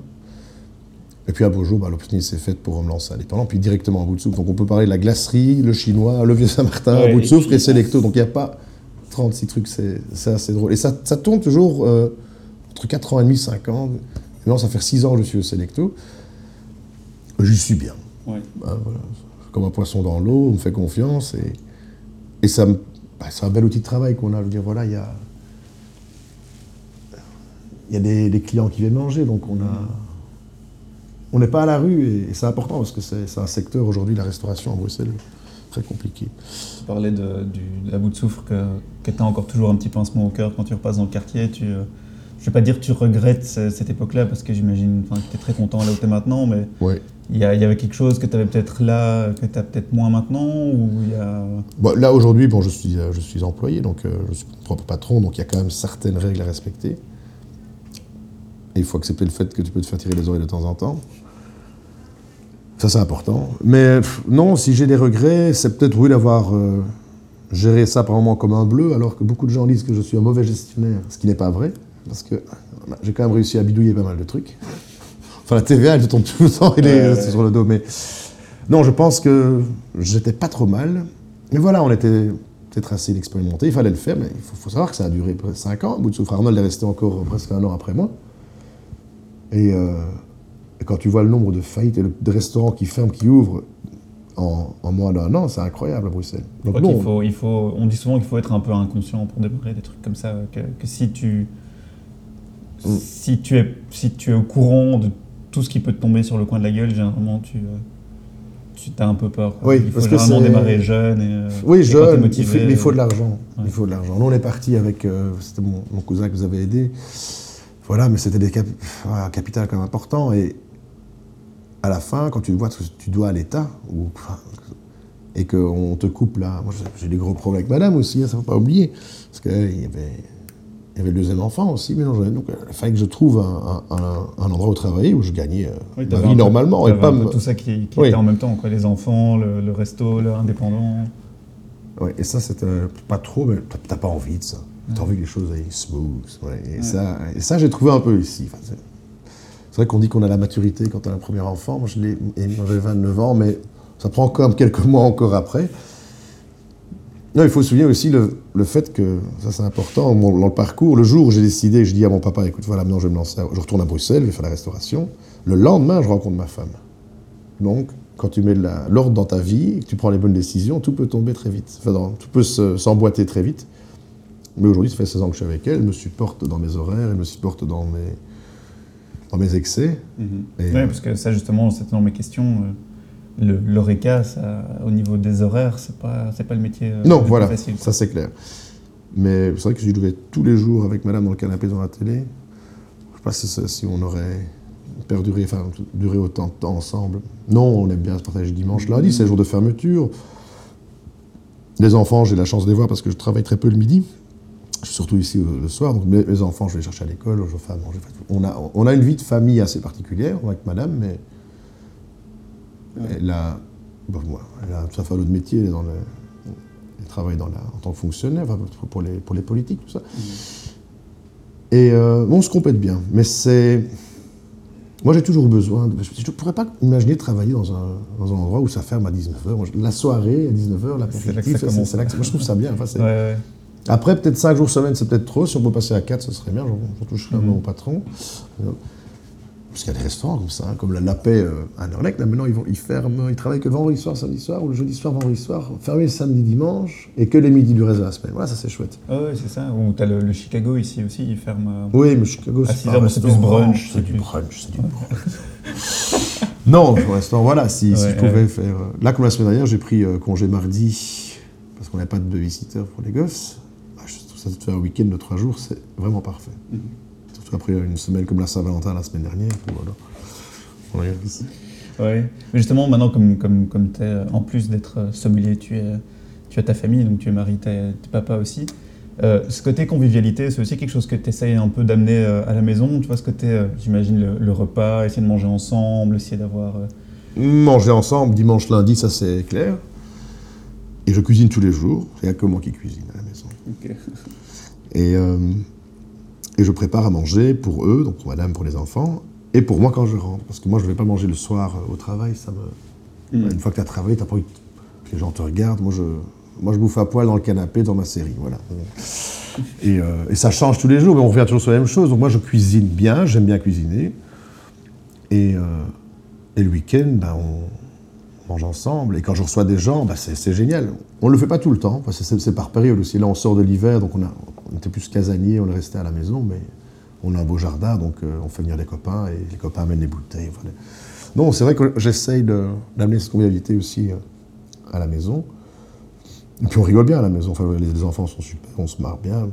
Et puis à Beaujeu, bah, l'opportunité s'est faite pour me lancer indépendant, puis directement à bout de souffle. Donc on peut parler de la glacerie, le chinois, le vieux Saint-Martin, Ouais, à bout de et souffle et Selecto. Donc il n'y a pas 36 trucs, c'est assez drôle. Et ça, ça tourne toujours euh, entre 4 ans et demi, 5 ans. Maintenant, ça fait 6 ans que je suis au Selecto. J'y suis bien. Ouais. Bah, voilà. Comme un poisson dans l'eau, on me fait confiance et, et ça me- bah, c'est un bel outil de travail qu'on a. Je veux dire, voilà, il y a, y a des, des clients qui viennent manger, donc on a. On n'est pas à la rue et, c'est important parce que c'est un secteur aujourd'hui, la restauration à Bruxelles, très compliqué. Tu parlais de, du, de la bout de soufre que, que tu as encore toujours un petit pincement au cœur quand tu repasses dans le quartier. Tu, euh, je vais pas dire que tu regrettes ce- cette époque-là parce que j'imagine que tu es très content là où tu es maintenant, mais Ouais. il y, avait quelque chose que tu avais peut-être là, que tu as peut-être moins maintenant ou y a... Là aujourd'hui, bon, je suis, euh, je suis employé, donc euh, je suis mon propre patron, donc il y a quand même certaines règles à respecter. Et il faut accepter le fait que tu peux te faire tirer les oreilles de temps en temps. Ça, c'est important. Mais pff, non, si j'ai des regrets, c'est peut-être oui d'avoir euh, géré ça par moment comme un bleu, alors que beaucoup de gens disent que je suis un mauvais gestionnaire, ce qui n'est pas vrai, parce que bah, j'ai quand même réussi à bidouiller pas mal de trucs. Enfin, la TVA, elle tombe tout le temps, elle est ouais. sur le dos. Mais non, je pense que j'étais pas trop mal. Mais voilà, on était peut-être assez expérimenté. Il fallait le faire, mais il faut, faut savoir que ça a duré presque 5 ans. Bout de souffle, Arnold est resté encore presque un an après moi. Et, euh, et quand tu vois le nombre de faillites et de restaurants qui ferment, qui ouvrent en, en moins d'un an, c'est incroyable à Bruxelles. Donc non, faut, il faut, on dit souvent qu'il faut être un peu inconscient pour démarrer des trucs comme ça, que, que si tu... Mm. Si tu, es, si tu es au courant de tout ce qui peut te tomber sur le coin de la gueule, généralement tu, euh, tu as un peu peur. quoi. Oui, il faut parce que généralement c'est- démarrer jeune. Et, euh, Oui, jeune, il faut, mais il faut euh, de l'argent. ouais. Il faut de l'argent. Nous, on est parti avec, euh, c'était mon, mon cousin qui nous avait aidés. Voilà, mais c'était des cap un capital quand même important. Et à la fin, quand tu vois ce que tu dois à l'État, ou, et qu'on te coupe là, moi j'ai- des gros problèmes avec madame aussi, hein, ça ne faut pas oublier. Parce qu'il y avait, il y avait le deuxième enfant aussi, mais non, donc euh, il fallait que je trouve un, un- un- un endroit où travailler où je gagnais euh, Oui, ma vie normalement. Et pas me- tout ça qui, qui Oui. était en même temps, quoi. les enfants, le, le resto, l'indépendant. Ouais, et ça, c'était pas trop, mais t'as- t'as pas envie de ça. T'as envie que les choses aillent smooth. ouais. Et, Ouais. ça, et ça, j'ai trouvé un peu ici. Enfin, c'est vrai qu'on dit qu'on a la maturité quand on a un premier enfant. Moi, je l'ai- j'avais 29 ans, mais ça prend quand même quelques mois encore après. Non, il faut se souvenir aussi le, le fait que, ça c'est important, dans le parcours, le jour où j'ai décidé, je dis à mon papa, écoute, voilà, maintenant je vais me lancer, je retourne à Bruxelles, je vais faire la restauration. Le lendemain, je rencontre ma femme. Donc, quand tu mets l'ordre dans ta vie, que tu prends les bonnes décisions, tout peut tomber très vite. Enfin, tout peut se- s'emboîter très vite. Mais aujourd'hui, ça fait 16 ans que je suis avec elle, elle me supporte dans mes horaires, elle me supporte dans mes, dans mes excès. Et, Oui, euh, parce que ça, justement, c'était dans mes questions. euh, Le, l'ORECA, ça, au niveau des horaires, c'est pas, pas le métier euh, Non, le plus voilà, facile. ça c'est clair. Mais c'est vrai que si je devais être tous les jours avec madame dans le canapé devant la télé, je ne sais pas si, on aurait perduré, enfin, duré autant de temps ensemble. Non, on aime bien se partager dimanche, lundi, c'est le jour de fermeture. Les enfants, j'ai la chance de les voir parce que je travaille très peu le midi. Surtout ici euh, le soir, donc mes, mes enfants, je vais les chercher à l'école, je fais à manger. On a, on a une vie de famille assez particulière avec madame, mais elle a, bon, elle a tout à fait un autre métier, elle, est dans le, elle travaille dans la, en tant que fonctionnaire, pour, les, pour les politiques, tout ça. Et euh, on se complète bien. Mais c'est. Moi, j'ai toujours besoin. De... Je ne pourrais pas imaginer travailler dans un, dans un endroit où ça ferme à 19h. La soirée, à 19h, la C'est là que ça commence. Moi, je trouve ça bien. Enfin, Ouais, ouais. Après, peut-être 5 jours semaine, c'est peut-être trop. Si on peut passer à 4, ce serait bien. Surtout, je suis Mhm. mon patron. Euh, Parce qu'il y a des restaurants comme ça, hein, comme la, la Paix euh, à Nerlec. Là, maintenant, ils, vont, ils ferment. Ils travaillent que le vendredi soir, samedi soir, ou le jeudi soir, vendredi soir. Fermés le samedi, dimanche, et que les midis du reste de la semaine. Voilà, ça, c'est chouette. Ah ouais, c'est ça. Ou t'as le, le Chicago ici aussi, il ferme. euh, Oui, mais Chicago, c'est 6 pas heures, un mais c'est plus brunch, C'est du brunch, c'est du brunch. non, pour l'instant, voilà, si, si Ouais, je pouvais ouais. faire... Là, comme la semaine dernière, j'ai pris euh, congé mardi, parce qu'on n'avait pas de babysitter pour les gosses. Ça de faire un week-end de trois jours, c'est vraiment parfait. Mhm. Surtout après une semaine comme la Saint-Valentin la semaine dernière. Voilà. On regarde ici. Ouais. Mais justement, maintenant, comme, comme, comme tu es, en plus d'être euh, sommelier, tu, es, tu as ta famille, donc tu es marié, t'es t'es papa aussi. Euh, ce côté convivialité, c'est aussi quelque chose que tu essayes un peu d'amener euh, à la maison. Tu vois, ce côté, euh, j'imagine, le, le repas, essayer de manger ensemble, essayer d'avoir. euh, Manger ensemble, dimanche, lundi, ça c'est clair. Et je cuisine tous les jours. Il n'y a que moi qui cuisine Et, euh, et je prépare à manger pour eux, donc pour madame, pour les enfants, et pour moi quand je rentre. Parce que moi, je ne vais pas manger le soir euh, au travail. Ça me... Mm. Une fois que tu as travaillé, tu pas envie que les gens te regardent. Moi je, moi, je bouffe à poil dans le canapé, dans ma série. Voilà. Et, euh, et ça change tous les jours, mais on revient toujours sur la même chose. Donc moi, je cuisine bien, j'aime bien cuisiner. Et, euh, et le week-end, ben, on mange ensemble. Et quand je reçois des gens, ben, c'est génial. On ne le fait pas tout le temps, c'est- par période aussi. Là, on sort de l'hiver, donc on, on était plus casanier, on est resté à la maison, mais on a un beau jardin, donc euh, on fait venir les copains, et les copains amènent les bouteilles. enfin, c'est vrai que j'essaye d'amener cette convivialité aussi euh, à la maison. Et puis on rigole bien à la maison, enfin, les, les enfants sont super, on se marre bien.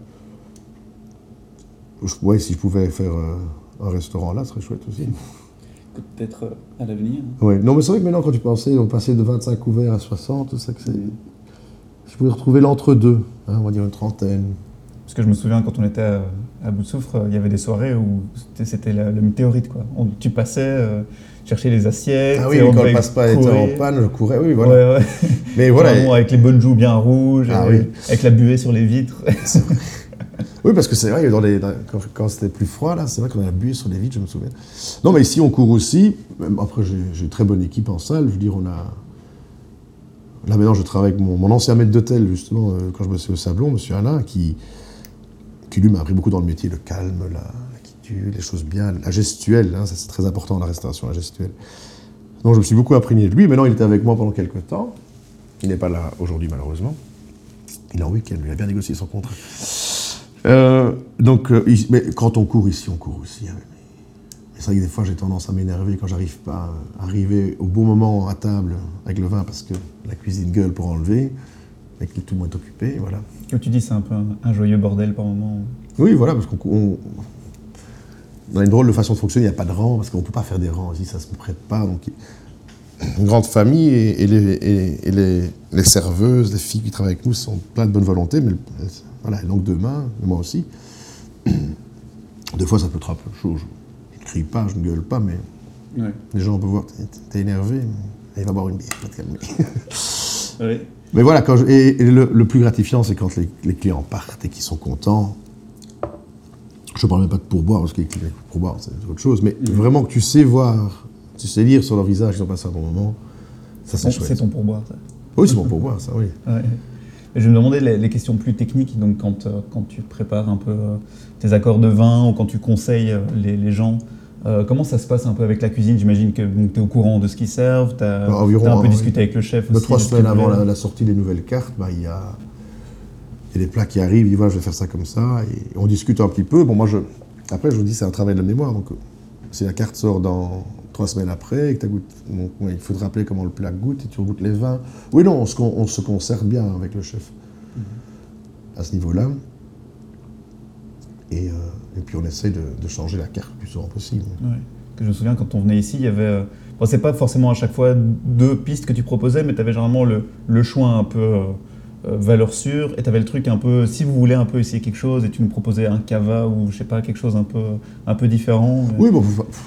Je, ouais, si je pouvais faire euh, un restaurant là, ce serait chouette aussi. Peut-être euh, à l'avenir. Ouais. Non, mais c'est vrai que maintenant, quand tu pensais, on passait de 25 couverts à 60, tout ça, que c'est. Je pouvais retrouver l'entre-deux, hein, on va dire une trentaine. Parce que je me souviens quand on était à, à bout de souffle, euh, il y avait des soirées où c'était- c'était la, la météorite. Quoi. On- tu passais euh, chercher les assiettes. Ah oui, on quand le passe-pas était en panne, je courais, oui, voilà. Ouais, ouais. Mais voilà. Vraiment, avec les bonnes joues bien rouges, Ah et- oui. avec la buée sur les vitres. Oui, parce que c'est vrai, quand, c'était plus froid, là, c'est vrai qu'on a bué sur les vitres, je me souviens. Non, mais ici, on court aussi. Après, j'ai une très bonne équipe en salle. Je veux dire, on a. Là, maintenant, je travaille avec mon, ancien maître d'hôtel, justement, euh, quand je me suis au Sablon, monsieur Alain, qui, lui m'a appris beaucoup dans le métier, le calme, la, la quiétude, les choses bien, la gestuelle, hein, ça c'est très important dans la restauration, la gestuelle. Donc, je me suis beaucoup imprégné de lui. Maintenant, il était avec moi pendant quelques temps. Il n'est pas là aujourd'hui, malheureusement. Il est en week-end, lui, il a bien négocié son contrat. Euh, donc, euh, mais quand on court ici, on court aussi. hein. C'est vrai que des fois, j'ai tendance à m'énerver quand j'arrive pas à arriver au bon moment à table avec le vin parce que la cuisine gueule pour enlever, et que tout le monde est occupé, voilà. Que tu dis, c'est un peu un, un joyeux bordel par moment. Oui, voilà, parce qu'on on- a une drôle de façon de fonctionner, il n'y a pas de rang, parce qu'on ne peut pas faire des rangs ici, ça ne se prête pas. Donc, une grande famille et, et les, et- et les- les serveuses, les filles qui travaillent avec nous sont plein de bonne volonté, mais voilà, elles languent de main, et moi aussi. Des fois, ça peut être un peu chaud. Je ne crie pas, je ne gueule pas, mais les gens peuvent voir, t'es- énervé, il va boire une bière, va te calmer. Ouais. Mais voilà, quand je- et, et le, le plus gratifiant, c'est quand les, les clients partent et qu'ils sont contents. Je ne parle même pas de pourboire, parce que les clients pourboire, c'est autre chose, mais vraiment que tu sais voir, tu sais lire sur leur visage qu'ils ont passé un bon moment, ça c'est chouette. C'est ton pourboire, ça. Oui, c'est bon pourboire, ça, oui. Ouais. Et je me demandais les, les questions plus techniques, donc quand, euh, quand tu prépares un peu euh, tes accords de vin ou quand tu conseilles euh, les, les gens, comment ça se passe un peu avec la cuisine? J'imagine que tu es au courant de ce qu'ils servent, tu as, Bah, environ, un peu hein, discuté avec le chef Deux, aussi. trois semaines avant la, la sortie des nouvelles cartes, bah, il y, a, il y a des plats qui arrivent, il dit voilà, je vais faire ça comme ça, et on discute un petit peu. Bon, moi, je, après, je vous dis, c'est un travail de la mémoire, donc si la carte sort dans trois semaines après, et que t'as goûté, donc, ouais, il faut te rappeler comment le plat goûte, et tu goûtes les vins. Oui, non, on se, on se concerte bien avec le chef à ce niveau-là. Et, euh, et puis on essaye de, de changer la carte le plus souvent possible. Ouais. Que je me souviens quand on venait ici, il y avait. euh, bon, c'est pas forcément à chaque fois deux pistes que tu proposais, mais tu avais généralement le, le choix un peu euh, euh, valeur sûre, et tu avais le truc un peu. Si vous voulez un peu essayer quelque chose, et tu nous proposais un cava ou je sais pas, quelque chose un peu, un peu différent. euh, Oui, bon,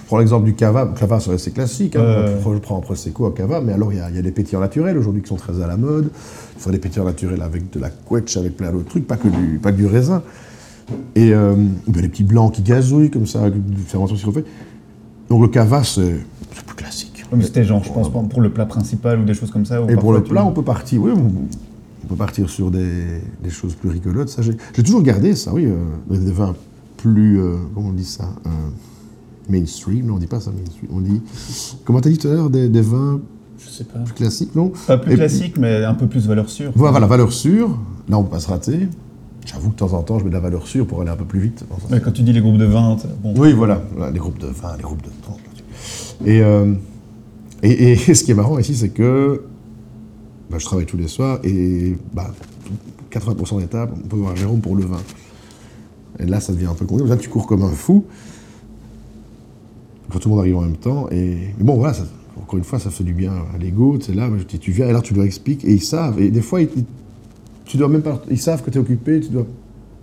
prendre l'exemple du cava. Le cava, c'est assez classique. Hein. Ouais, Je prends un prosecco à cava, mais alors il y, a- y a des pétillants naturels aujourd'hui qui sont très à la mode. Il faut des pétillants naturels avec de la quetch, avec plein d'autres trucs, pas que du, pas que du raisin. Et euh, ben, les petits blancs qui gazouillent comme ça, du fermentation sirop Donc le cava, c'est plus classique. C'était genre, je pense, pour pour le plat principal ou des choses comme ça. ou Et pour le tu- plat, on peut partir, oui, on peut partir sur des, des choses plus rigolotes. Ça, j'ai toujours gardé ça, oui, euh, des vins plus, euh, comment on dit ça, euh, mainstream. Non, on dit pas ça mainstream. On dit, comment t'as dit tout à l'heure, des, des vins Je sais pas. plus classiques, non? Pas plus Et- classique, mais un peu plus valeur sûre. Voilà, la valeur sûre. Là, on peut pas se rater. J'avoue que de temps en temps, je mets de la valeur sûre pour aller un peu plus vite. Ouais, quand tu dis les groupes de 20, t'as- bon. Oui, voilà, les groupes de 20, les groupes de 30. Et, euh, et, et ce qui est marrant ici, c'est que bah, je travaille tous les soirs et bah, 80% des tables, on peut voir Jérôme pour le vin. Et là, ça devient un peu compliqué. Là, tu cours comme un fou. Quand tout le monde arrive en même temps. Et mais bon, voilà, encore une fois, ça fait du bien à l'ego. Tu là, tu viens et là, tu leur expliques. Et ils savent. Et des fois, ils, tu dois même ils savent que tu es occupé. Tu dois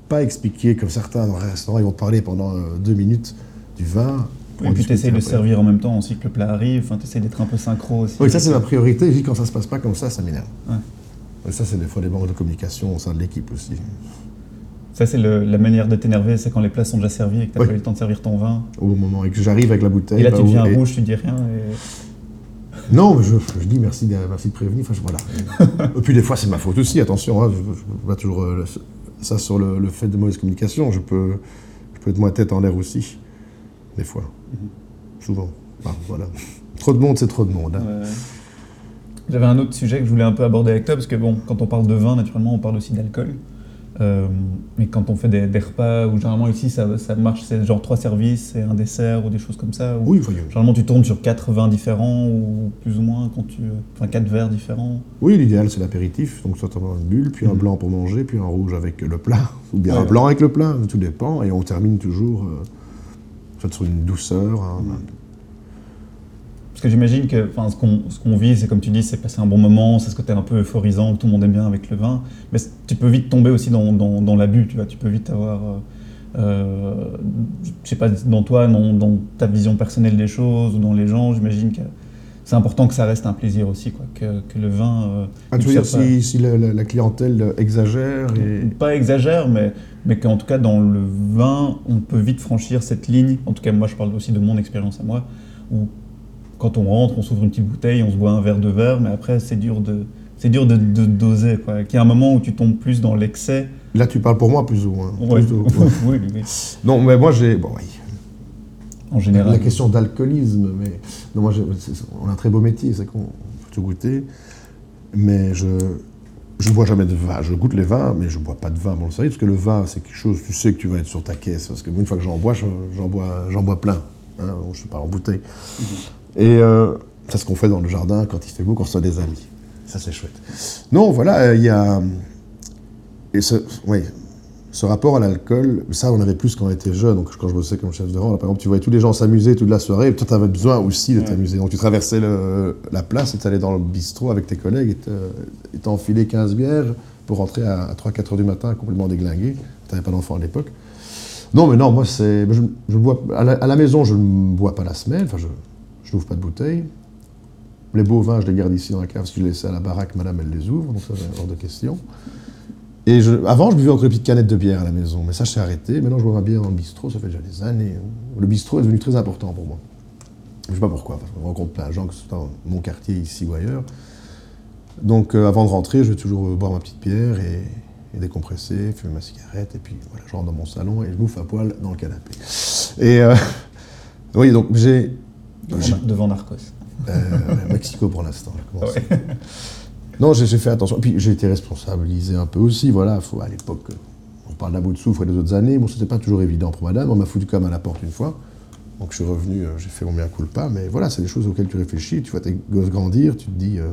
pas expliquer comme certains dans un restaurant, ils vont parler pendant euh, deux minutes du vin. Et puis discuter t'essayes de servir en même temps aussi que le plat arrive. Enfin, t'essayes d'être un peu synchro aussi. Oui, ça c'est ma priorité. Je dis quand ça se passe pas comme ça, ça m'énerve. Ouais. Ça, c'est des fois des manques de communication au sein de l'équipe aussi. Ça, c'est la manière de t'énerver, c'est quand les plats sont déjà servis et que t'as Oui. pas eu le temps de servir ton vin. Au moment et que j'arrive avec la bouteille. Et là, bah, tu deviens et- rouge, tu dis rien. Et... Non, mais je, je dis merci, de- merci de prévenir. Enfin, je- voilà. et puis des fois, c'est ma faute aussi. Attention, hein, je ne pas toujours euh, ça sur le, le fait de mauvaise communication. Je peux, je peux être moins tête en l'air aussi, des fois, souvent. Voilà. Trop de monde, c'est trop de monde. hein. Ouais. J'avais un autre sujet que je voulais un peu aborder avec toi, parce que bon, quand on parle de vin, naturellement, on parle aussi d'alcool. Euh, mais quand on fait des, des repas, ou généralement ici, ça, ça marche, c'est genre trois services et un dessert, ou des choses comme ça. ou- Oui, a- Généralement, tu tournes sur quatre vins différents, ou plus ou moins, quand tu... Enfin, quatre verres différents. Oui, l'idéal c'est l'apéritif, donc soit on a une bulle, puis un Mhm. blanc pour manger, puis un rouge avec le plat, ou bien Ouais, un ouais. blanc avec le plat, tout dépend, et on termine toujours euh, sur une douceur. hein. Mhm. Parce que j'imagine que ce qu'on ce qu'on vit, c'est comme tu dis, c'est passer un bon moment, c'est ce côté un peu euphorisant, que tout le monde aime bien avec le vin. Mais tu peux vite tomber aussi dans, dans, dans l'abus, tu vois. Tu peux vite avoir, euh, euh, je sais pas, dans toi, dans, dans ta vision personnelle des choses, ou dans les gens, j'imagine que c'est important que ça reste un plaisir aussi, quoi. Que, que le vin... euh, Ah, tu veux dire pas- si, si la, la- la clientèle exagère et... pas exagère, mais, mais qu'en tout cas, dans le vin, on peut vite franchir cette ligne. En tout cas, moi, je parle aussi de mon expérience à moi, où quand on rentre, on s'ouvre une petite bouteille, on se boit un verre de verre, mais après, c'est dur de. C'est dur de, de doser, quoi. Qu'il y a un moment où tu tombes plus dans l'excès. Là, tu parles pour moi plus ou moins. Ouais. Plus ou- ouais. oui, oui, oui. Non, mais moi j'ai... Bon, oui. En général. La question d'alcoolisme, mais... Non, moi, on a un très beau métier, c'est qu'on peut tout goûter, mais je... Je ne bois jamais de vin. Je goûte les vins, mais je ne bois pas de vin. Bon, le sérieux, parce que le vin, c'est quelque chose, tu sais que tu vas être sur ta caisse. Parce que moi, une fois que j'en bois, je- j'en bois, j'en bois plein. Hein, je ne pas en bouteille. Et euh, c'est ce qu'on fait dans le jardin quand il fait beau, quand on reçoit des amis. Ça, c'est chouette. Non, voilà, euh, il y a. Et ce, oui, ce rapport à l'alcool, ça, on avait plus quand on était jeune. Donc, quand je bossais comme chef de rang, là, par exemple, tu voyais tous les gens s'amuser toute la soirée, et toi, tu avais besoin aussi de t'amuser. Donc, tu traversais le- la place et tu allais dans le bistrot avec tes collègues et te- et t'enfilais 15 bières pour rentrer à, 3-4 heures du matin complètement déglingué. Tu n'avais pas d'enfant à l'époque. Non, mais non, moi, c'est. Je, je bois, à, la, à la maison, je ne bois pas la semaine. Enfin, je, je n'ouvre pas de bouteille. Les beaux vins, je les garde ici dans la cave. Si je les laisse à la baraque, madame, elle les ouvre. Donc, ça, c'est hors de question. Et je, avant, je buvais encore une petite canette de bière à la maison. Mais ça, je arrêté. Maintenant, je bois ma bière dans le bistrot. Ça fait déjà des années. Le bistrot est devenu très important pour moi. Je ne sais pas pourquoi. Parce qu'on rencontre plein de gens, que ce soit dans mon quartier, ici ou ailleurs. Donc, euh, avant de rentrer, je vais toujours euh, boire ma petite bière et, et décompresser, fumer ma cigarette. Et puis, voilà, je rentre dans mon salon et je bouffe à poil dans le canapé. Et euh, oui, donc j'ai. Devant, devant Narcos. euh, Mexico pour l'instant. Ouais. Non, j'ai fait attention. Puis j'ai été responsabilisé un peu aussi. Voilà, faut, à l'époque, on parle d'un bout de souffle et des autres années. Bon, c'était pas toujours évident pour madame. On m'a foutu même à la porte une fois. Donc je suis revenu, euh, j'ai fait mon bien coup pas. Mais voilà, c'est des choses auxquelles tu réfléchis. Tu vois tes gosses grandir, tu te dis. euh,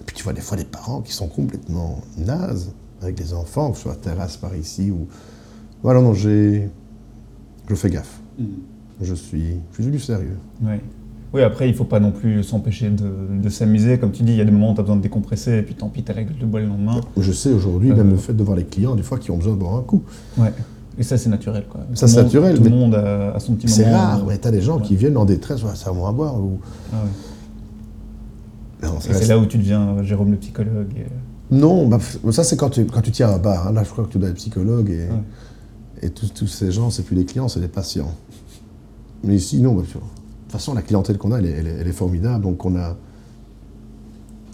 Et puis tu vois des fois des parents qui sont complètement nazes avec des enfants, que ce soit terrasse par ici ou. Voilà, non, j'ai. Je fais gaffe. Je suis, je suis du sérieux. Ouais. Oui, après, il ne faut pas non plus s'empêcher de, de s'amuser. Comme tu dis, il y a des moments où tu as besoin de décompresser, et puis tant pis, tu as la gueule de bois le lendemain. Je sais aujourd'hui, Euh, même le fait de voir les clients, des fois, qui ont besoin de boire un coup. Ouais. Et ça, c'est naturel. Quoi. Ça, Tout le c'est monde- naturel, Tout le monde a, a son petit moment. C'est rare, euh, mais t'as des gens qui viennent en détresse, ouais, c'est à moi à boire. Ou... ah ouais. Non, ça Et c'est là où tu deviens euh, Jérôme le psychologue. et- Non, bah, ça c'est quand tu, quand tu tiens un bar. hein. Là, je crois que tu dois être psychologue. Et... Ouais. Et tous, ces gens, c'est plus des clients, c'est des patients. Mais ici, non. bah, façon, la clientèle qu'on a, elle est, elle est- elle est formidable. Donc, on a,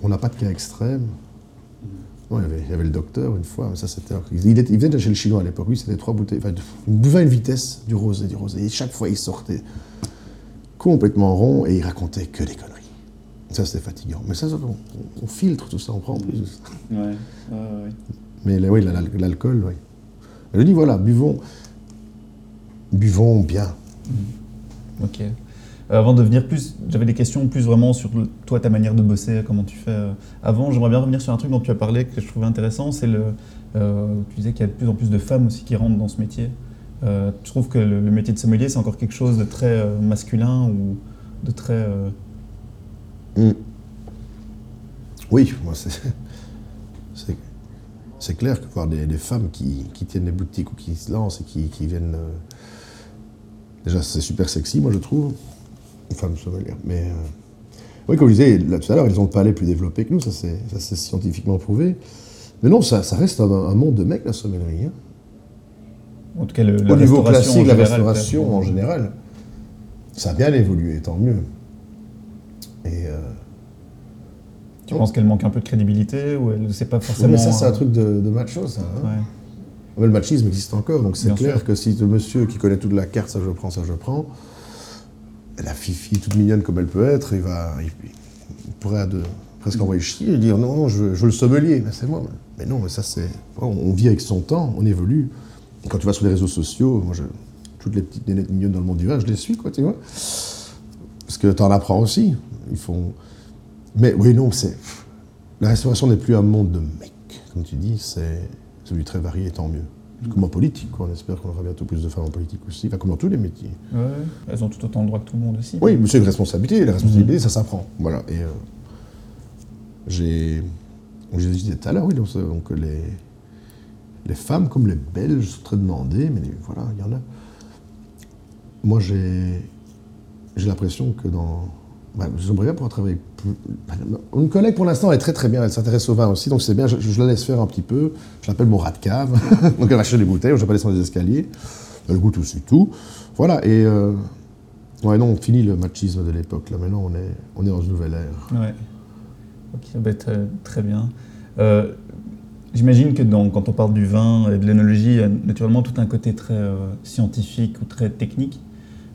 on n'a pas de cas extrêmes. Non, il, y avait, il y avait le docteur une fois, mais ça c'était. Il, était- il venait de chez le chinois à l'époque, lui c'était trois bouteilles. Enfin, il buvait à une vitesse du rosé, du rosé. Et chaque fois il sortait complètement rond et il racontait que des conneries. Ça c'était fatigant. Mais ça, ça, on, on filtre tout ça, on prend en plus. Ouais, ouais, ouais. Mais là, oui, l'al- l'alcool, oui. Je dis voilà, buvons, buvons bien. Ok. Euh, avant de venir plus, j'avais des questions plus vraiment sur toi, ta manière de bosser, comment tu fais. euh. Avant, j'aimerais bien revenir sur un truc dont tu as parlé que je trouvais intéressant, c'est le. euh, tu disais qu'il y a de plus en plus de femmes aussi qui rentrent dans ce métier. Euh, tu trouves que le, métier de sommelier, c'est encore quelque chose de très masculin ou de très. Mm. Oui, moi c'est. c'est- clair que voir des, femmes qui, qui tiennent des boutiques ou qui se lancent et qui, viennent. Déjà, c'est super sexy, moi je trouve. Une femme sommelière. Mais. euh, Oui, comme je disais là, tout à l'heure, ils ont le palais plus développé que nous, ça c'est scientifiquement prouvé. Mais non, ça, ça reste un, un monde de mecs, la sommellerie. hein. en tout cas, le, Au niveau classique, la restauration peut-être. en général, ça a bien évolué, tant mieux. Et. euh, Tu penses qu'elle manque un peu de crédibilité ou elle c'est pas oui, forcément. mais ça, c'est un truc de, de macho, ça. hein. ouais. Mais le machisme existe encore, donc c'est Bien clair sûr. que si le monsieur qui connaît toute la carte, ça je prends, ça je prends, la fifi toute mignonne comme elle peut être, il va, pourrait presque envoyer chier et dire non, non, je, veux- le sommelier, mais c'est moi. Mais non, mais ça c'est, on, vit avec son temps, on évolue. Quand tu vas sur les réseaux sociaux, toutes les petites nénettes mignonnes dans le monde du vin, je les suis, quoi, tu vois. Parce que tu en apprends aussi. Ils font. Mais oui, non, c'est. La restauration n'est plus un monde de mecs, comme tu dis, c'est celui très varié, tant mieux. Comme en politique, quoi. on espère qu'on aura bientôt plus de femmes en politique aussi, enfin, comme dans tous les métiers. Ouais, elles ont tout autant de droits que tout le monde aussi. Oui, mais c'est une responsabilité, la responsabilité, ça s'apprend. Voilà, et euh, j'ai. Je disais tout à l'heure, oui, donc, donc les, les femmes comme les Belges sont très demandées, mais voilà, il y en a. Moi, j'ai j'ai l'impression que dans. Bah, J'aimerais bien pouvoir travailler. Une collègue, pour l'instant, elle est très très bien, elle s'intéresse au vin aussi, donc c'est bien, je, la laisse faire un petit peu. Je l'appelle mon rat de cave. donc elle va chercher des bouteilles, je vais pas descendre les escaliers. Elle goûte aussi tout. Voilà, et. euh, Ouais, non, on finit le machisme de l'époque. Là, maintenant, on est, on est dans une nouvelle ère. Ouais. Ok, bah, très, très bien. Euh, J'imagine que quand on parle du vin et de l'énologie, il y a naturellement tout un côté très euh, scientifique ou très technique.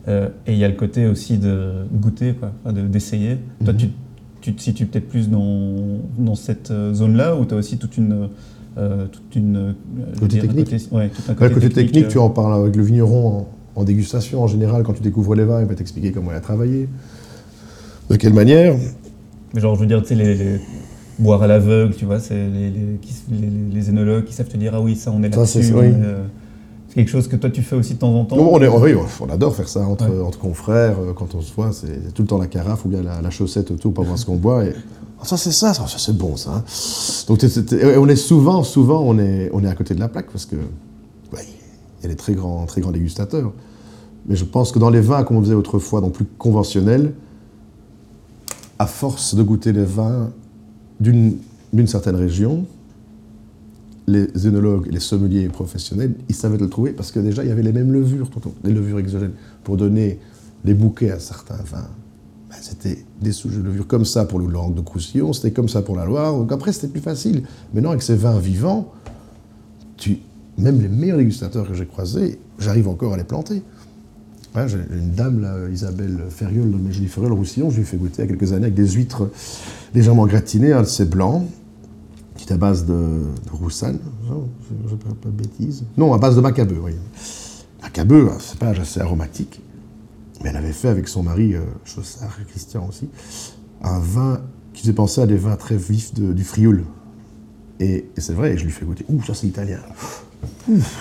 Euh, et il y a le côté aussi de goûter, quoi, enfin, de- d'essayer. Toi, Mhm. tu, tu te situes peut-être plus dans, dans cette euh, zone-là ou tu as aussi toute une. euh, toute une euh, Côté dire, un technique côté- ouais, tout un Après, le côté technique, tu en parles avec le vigneron en, en dégustation. En général, quand tu découvres les vins, il va t'expliquer comment il a travaillé, de quelle manière. Mais genre, je veux dire, tu sais, les, les- boire à l'aveugle, tu vois, c'est les, les, énologues qui savent te dire, ah oui, ça, on est Ça, là-dessus. C'est- quelque chose que toi, tu fais aussi de temps en temps. Non, on, est, oui, on adore faire ça entre, Ouais. entre confrères. euh, Quand on se voit, c'est tout le temps la carafe ou bien la, la chaussette autour pour voir ce qu'on boit. Et, Ah, ça, c'est ça, ça, ça, c'est bon, ça. hein. Donc, on est souvent, souvent, on est, on est à côté de la plaque parce que, ouais, il y a des très grands, très grands dégustateurs. Mais je pense que dans les vins, comme on faisait autrefois, donc plus conventionnels, à force de goûter les vins d'une d'une certaine région, les œnologues, les sommeliers professionnels, ils savaient le trouver parce que déjà, il y avait les mêmes levures, les levures exogènes, pour donner des bouquets à certains vins. Ben, c'était des souches de levure comme ça pour le langue de Croussillon, c'était comme ça pour la Loire, donc après, c'était plus facile. Maintenant, avec ces vins vivants, tu, même les meilleurs dégustateurs que j'ai croisés, j'arrive encore à les planter. Hein, j'ai une dame, Isabelle Ferriol, de Ferriol, Roussillon, je lui ai fait goûter il y a quelques années avec des huîtres légèrement gratinées, un de blancs, à base de, de je ne parle pas de bêtises. Non, à base de macabeu, oui. Macabeu, un cépage assez aromatique, mais elle avait fait avec son mari, euh, Christian aussi, un vin qui faisait penser à des vins très vifs du Frioul. Et, c'est vrai, je lui fais goûter, ouh, ça c'est italien.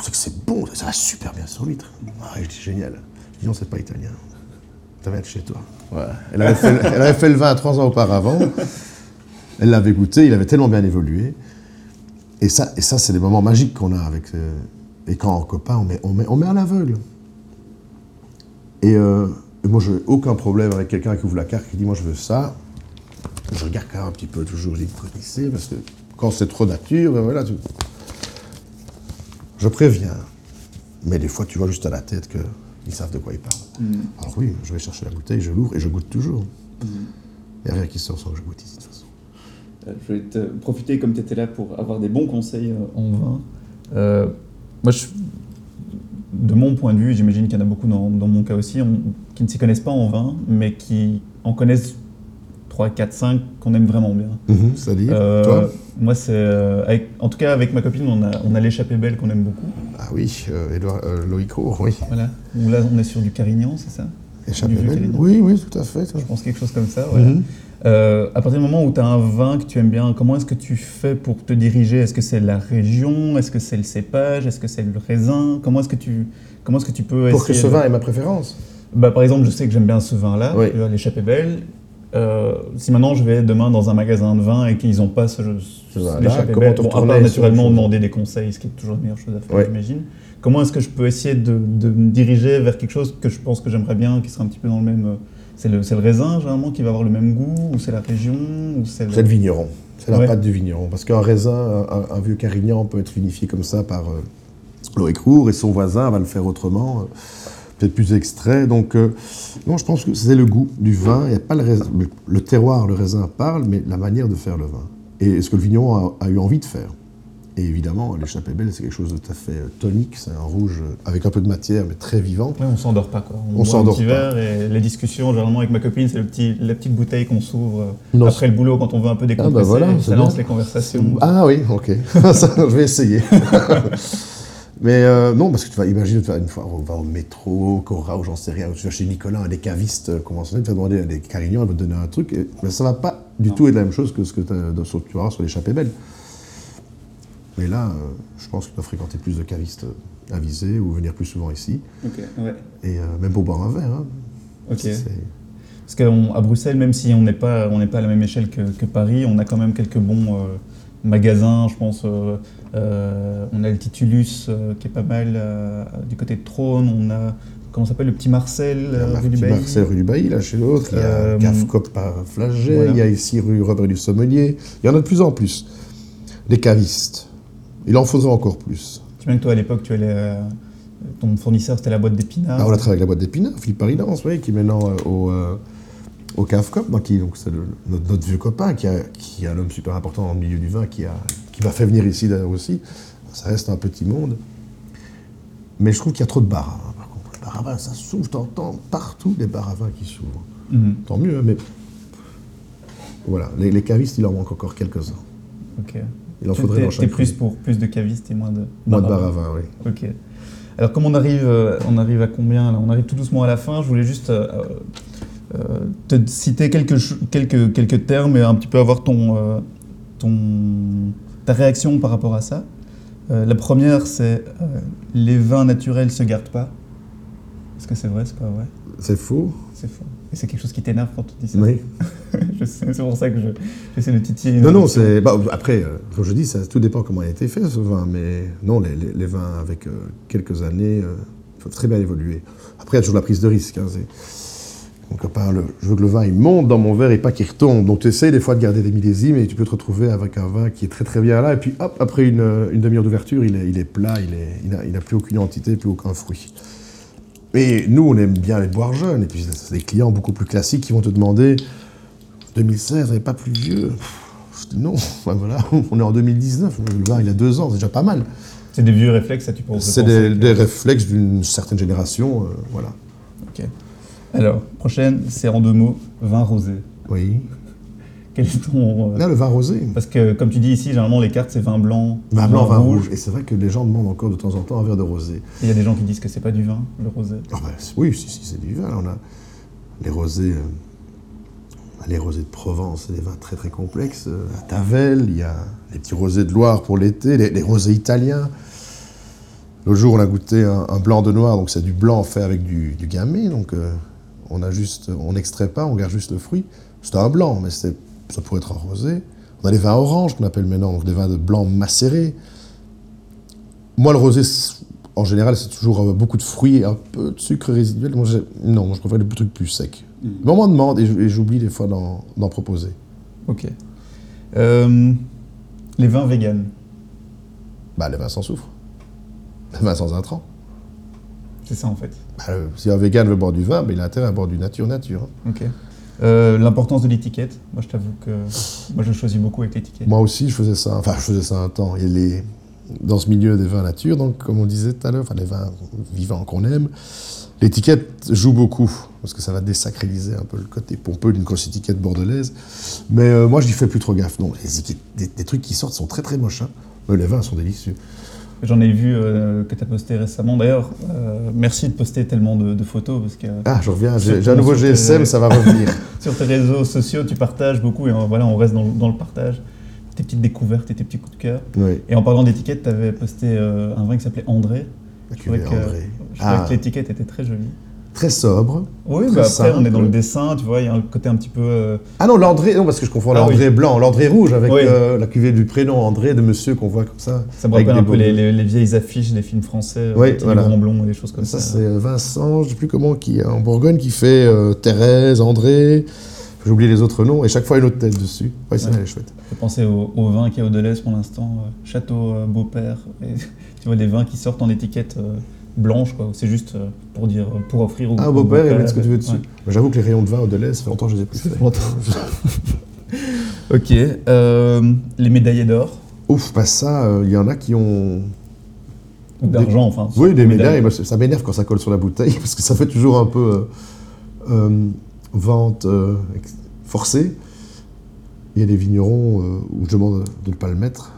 C'est c'est bon, ça va super bien sur l'huître. Ah, je dis génial. Je dis non, c'est pas italien. Ça va être chez toi. Elle, avait fait, elle avait fait le vin trois ans auparavant. Elle l'avait goûté, il avait tellement bien évolué. Et ça, et ça c'est des moments magiques qu'on a avec. euh, et quand en copain, on met, on met, on met à l'aveugle. Et, euh, et moi, je n'ai aucun problème avec quelqu'un qui ouvre la carte qui dit Moi, je veux ça. Je regarde quand même un petit peu toujours, je dis connaissez, parce que quand c'est trop nature, ben voilà. tu- Je préviens. Mais des fois, tu vois juste à la tête qu'ils savent de quoi ils parlent. Mhm. Alors oui, je vais chercher la bouteille, je l'ouvre et je goûte toujours. Mhm. Il n'y a rien qui sort sans que je goûte ici, de toute façon. Euh, Je voulais te profiter, comme tu étais là, pour avoir des bons conseils euh, en vin. Euh, moi, je- de mon point de vue, j'imagine qu'il y en a beaucoup dans, dans mon cas aussi, on- qui ne s'y connaissent pas en vin, mais qui en connaissent 3, 4, 5 qu'on aime vraiment bien. C'est-à-dire, Euh, toi? moi, c'est. euh, avec- en tout cas, avec ma copine, on a, on a l'échappée belle qu'on aime beaucoup. Ah oui, euh, Édouard, euh, Loïc Roux, oui. Voilà. Là, on est sur du Carignan, c'est ça? Échappé Du vieux belle. Oui, oui, tout à fait. Je pense quelque chose comme ça. voilà. Mhm. Euh, à partir du moment où tu as un vin que tu aimes bien, comment est-ce que tu fais pour te diriger? Est-ce que c'est la région? Est-ce que c'est le cépage? Est-ce que c'est le raisin? Comment est-ce que tu comment est-ce que tu peux Pour que ce de- vin ait ma préférence. bah, par exemple, je sais que j'aime bien ce vin-là, Oui. l'échappée belle. Euh, si maintenant je vais demain dans un magasin de vin et qu'ils n'ont pas ce, ce l'échappée comment belle, bon, à part naturellement demander des conseils, ce qui est toujours la meilleure chose à faire, Oui. j'imagine. Comment est-ce que je peux essayer de, de me diriger vers quelque chose que je pense que j'aimerais bien, qui sera un petit peu dans le même. C'est le, le raisin généralement qui va avoir le même goût, ou c'est la région, ou c'est le- le vigneron. C'est la Ouais. pâte du vigneron. Parce qu'un raisin, un, un vieux carignan peut être vinifié comme ça par euh, Loïc Roux et son voisin va le faire autrement, euh, peut-être plus extrait. Donc, euh, non, je pense que c'est le goût du vin. Il y a pas le, raisin- le, le terroir, le raisin parle, mais la manière de faire le vin. Et ce que le vigneron a, a eu envie de faire. Et évidemment, l'échappée belle, c'est quelque chose de tout à fait euh, tonique. C'est un rouge euh, avec un peu de matière, mais très vivant. Ouais, on s'endort pas quoi. On boit s'endort pas. verre et les discussions généralement avec ma copine, c'est petit, la petite bouteille qu'on s'ouvre euh, après le boulot quand on veut un peu décompresser. bah voilà, c'est ça lance bien. les conversations. Ah oui, ok. Ça, je vais essayer. Mais euh, non, parce que tu vas imaginer, tu vas une fois, on va au métro, au Cora, ou j'en sais rien, ou tu vas chez Nicolas, un des cavistes conventionnels, tu vas demander à des carignans, il va te donner un truc, mais ça va pas du tout être la même chose que ce que tu vas avoir sur l'échappée belle. Mais là, euh, je pense que tu dois fréquenter plus de cavistes euh, avisés ou venir plus souvent ici, ouais. et euh, même pour boire un verre. hein. Parce qu'à Bruxelles, même si on n'est pas, on pas à la même échelle que, que Paris, on a quand même quelques bons euh, magasins, je pense. on a le Titulus qui est pas mal du côté de Trône. On a comment s'appelle le petit Marcel euh, rue du Bailly. Marcel rue du Bailly, là, chez l'autre. Il y a Euh, Cafcop à voilà. Il y a ici rue Robert du Sommelier. Il y en a de plus en plus. Les cavistes. Il en faudrait encore plus. Tu sais bien que toi, à l'époque, tu allais. euh, ton fournisseur, c'était la boîte d'épinards. Ah, on a travaillé avec la boîte d'épinards, Philippe Paridance, oui, qui est maintenant euh, au, euh, au Cafcop, donc, qui- donc c'est le- notre, notre vieux copain, qui, a- qui est un homme super important dans le milieu du vin, qui, a, qui m'a fait venir ici d'ailleurs aussi. Ça reste un petit monde. Mais je trouve qu'il y a trop de bars à vin, par contre. Les bars à vin, ça s'ouvre, t'entends partout des bars à vin qui s'ouvrent. Mhm. Tant mieux, hein, mais voilà, les, les cavistes, il en manque encore quelques-uns. Ok. Il en faudrait t'es- dans T'es chaque plus rue. pour plus de cavistes et moins de. Moins de bars à vin. oui. Ok. Alors, comme on arrive, euh, on arrive à combien là? On arrive tout doucement à la fin. Je voulais juste euh, euh, te citer quelques, quelques, quelques termes et un petit peu avoir ton, euh, ton, ta réaction par rapport à ça. La première, c'est les vins naturels se gardent pas. Est-ce que c'est vrai C'est pas vrai? C'est faux C'est faux. Et c'est quelque chose qui t'énerve quand tu dis ça Oui. Je C'est pour ça que je- j'essaie de titiller. Non, non, c'est. bah, après, euh, comme je dis, ça, tout dépend comment il a été fait ce vin, mais non, les, les- les vins avec euh, quelques années euh, peuvent très bien évoluer. Après, il y a toujours la prise de risque. hein, c'est- mon copain, le- je veux que le vin il monte dans mon verre et pas qu'il retombe. Donc tu essayes des fois de garder des millésimes et tu peux te retrouver avec un vin qui est très très bien là, et puis hop, après une, euh, une demi-heure d'ouverture, il est, il est plat, il n'a il n'a plus aucune entité, plus aucun fruit. Et nous, on aime bien les boire jeunes, et puis c'est des clients beaucoup plus classiques qui vont te demander 2016, n'est pas plus vieux? Je dis non, ben voilà, on est en 2019, le vin il a deux ans, c'est déjà pas mal. C'est des vieux réflexes, ça tu penses C'est penser des, que- des réflexes d'une certaine génération, euh, voilà. Ok. Alors, prochaine, c'est en deux mots, vin rosé. Oui. Quel est ton... euh, Là, le vin rosé. Parce que, comme tu dis ici, généralement, les cartes, c'est vin blanc, Vin blanc, vin rouge. Et c'est vrai que les gens demandent encore de temps en temps un verre de rosé. Il y a des gens qui disent que c'est pas du vin, le rosé. Ah ben, c'est- oui, si, si, c'est du vin. On a les rosés, euh, les rosés de Provence, c'est des vins très très complexes. Euh, À Tavel, il y a les petits rosés de Loire pour l'été, les, les rosés italiens. L'autre jour, on a goûté un, un blanc de noir, donc c'est du blanc fait avec du, du gamay. Donc euh, on a juste, on n'extrait pas, on garde juste le fruit. C'était un blanc, mais c'était- ça pourrait être un rosé. On a les vins oranges qu'on appelle maintenant, donc des vins de blanc macérés. Moi, le rosé, en général, c'est toujours euh, beaucoup de fruits et un peu de sucre résiduel. Moi, non, moi, je préfère les trucs plus secs. Mais on m'en demande et j'oublie des fois d'en proposer. Ok. Euh, les vins véganes. Bah, les vins sans soufre. Les vins sans intrants. C'est ça en fait. Bah, euh, si un vegan veut boire du vin, bah, il a intérêt à boire du nature nature. hein. Ok. Euh, L'importance de l'étiquette. Moi, je t'avoue que moi, je choisis beaucoup avec l'étiquette. Moi aussi, je faisais ça. Enfin, je faisais ça un temps. Et les... Dans ce milieu des vins nature, donc, comme on disait tout à l'heure, enfin, les vins vivants qu'on aime, l'étiquette joue beaucoup. Parce que ça va désacraliser un peu le côté pompeux d'une grosse étiquette bordelaise. Mais euh, moi, je n'y fais plus trop gaffe. Non, les des, trucs qui sortent sont très très moches. hein. Mais les vins sont délicieux. J'en ai vu euh, que tu as posté récemment. D'ailleurs, euh, merci de poster tellement de, de photos parce que Ah, je reviens, j'ai un nouveau tes- GSM, ça va revenir. sur tes réseaux sociaux, tu partages beaucoup et euh, voilà, on reste dans, le- dans le partage. Tes petites découvertes et tes petits coups de cœur. oui, Et en parlant d'étiquette, tu avais posté euh, un vin qui s'appelait André. la Je trouvais cuvée que, André. je trouvais Ah. que l'étiquette était très jolie. Très sobre. Oui, Très bah après, on est dans le dessin, tu vois, il y a un côté un petit peu. euh, Ah non, l'André, non, parce que je confonds Ah l'André blanc, l'André rouge avec Oui. euh, la cuvée du prénom André de monsieur qu'on voit comme ça. ça me rappelle un peu les, beaux- les- les vieilles affiches des films français, euh, Oui, voilà. livrons blonds et des choses comme Ça, ça. c'est Vincent, je ne sais plus comment, qui est en Bourgogne, qui fait euh, Thérèse, André. J'ai oublié les autres noms, et chaque fois une autre tête dessus. Ouais, ça, Ouais. elle est chouette. Je penser au, au vin qu'il y a au Deleuze pour l'instant, Château Beaupère. Et, tu vois, des vins qui sortent en étiquette blanche, quoi. C'est juste euh, pour dire, euh, pour offrir au Ah, au Beaupère, et mettre ce que tu veux dessus. Ouais. J'avoue que les rayons de vin au Deleuze, ça fait longtemps que je les ai plus Ça fait. ok. euh, les médaillés d'or Ouf, pas ça, euh, il y en a qui ont. ou d'argent, enfin. Oui, des médailles. ça m'énerve quand ça colle sur la bouteille, parce que ça fait toujours un peu euh, euh, vente euh, forcée. Il y a des vignerons euh, où je demande de ne pas le mettre,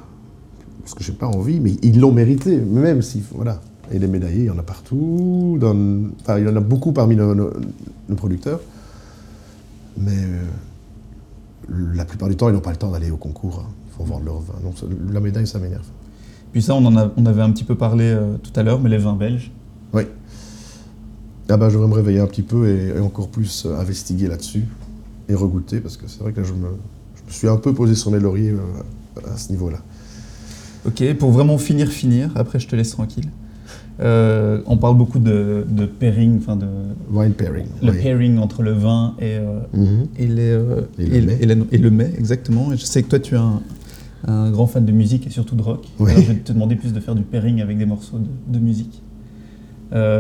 parce que j'ai pas envie, mais ils l'ont mérité, même si, voilà. Et les médaillés, il y en a partout, dans- enfin, il y en a beaucoup parmi nos, nos- nos producteurs, mais euh, la plupart du temps, ils n'ont pas le temps d'aller au concours, hein. ils font vendre leur vin. Donc la médaille, ça m'énerve. Puis ça, on en a- on avait un petit peu parlé euh, tout à l'heure, mais les vins belges. Oui. Ah bah, je vais me réveiller un petit peu et, et encore plus euh, investiguer là-dessus et regoûter parce que c'est vrai que là, je me, je me suis un peu posé sur mes lauriers à ce niveau-là. Ok, pour vraiment finir, finir, après je te laisse tranquille. Euh, on parle beaucoup de, de pairing, enfin de Wine pairing. le oui. pairing entre le vin et, euh, Mhm. et, les, euh, Et le et, la- le mets, exactement. Et je sais que toi, tu es un, un grand fan de musique et surtout de rock. Oui. Alors, je vais te demander plus de faire du pairing avec des morceaux de, de musique.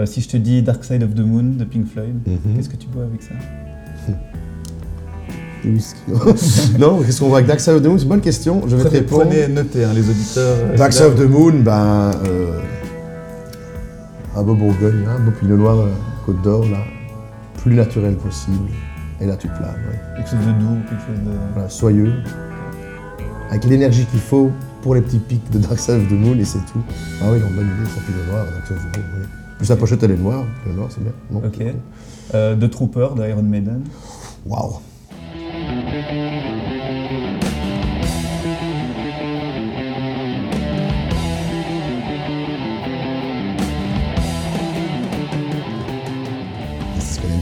Si je te dis Dark Side of the Moon de Pink Floyd, Mhm. qu'est-ce que tu bois avec ça? Non, qu'est-ce qu'on voit avec Dark Side of the Moon? C'est une bonne question. Je vais te répondre. notez, hein, les auditeurs. Dark Side of the Moon, ben, un beau Bourgogne, hein, un beau Pinot Noir, Côte d'Or, là, plus naturel possible. Et là, tu planes, ouais. Quelque chose de doux, quelque chose de. Voilà, soyeux, avec l'énergie qu'il faut pour les petits pics de Dark Side of the Moon et c'est tout. Ah oui, non, bonne idée, ça Pinot Noir, Dark Side of the Moon, oui. Plus la pochette elle est noire, Pinot Noir c'est bien. Non, Ok. Euh, de Trooper de Iron Maiden. Waouh.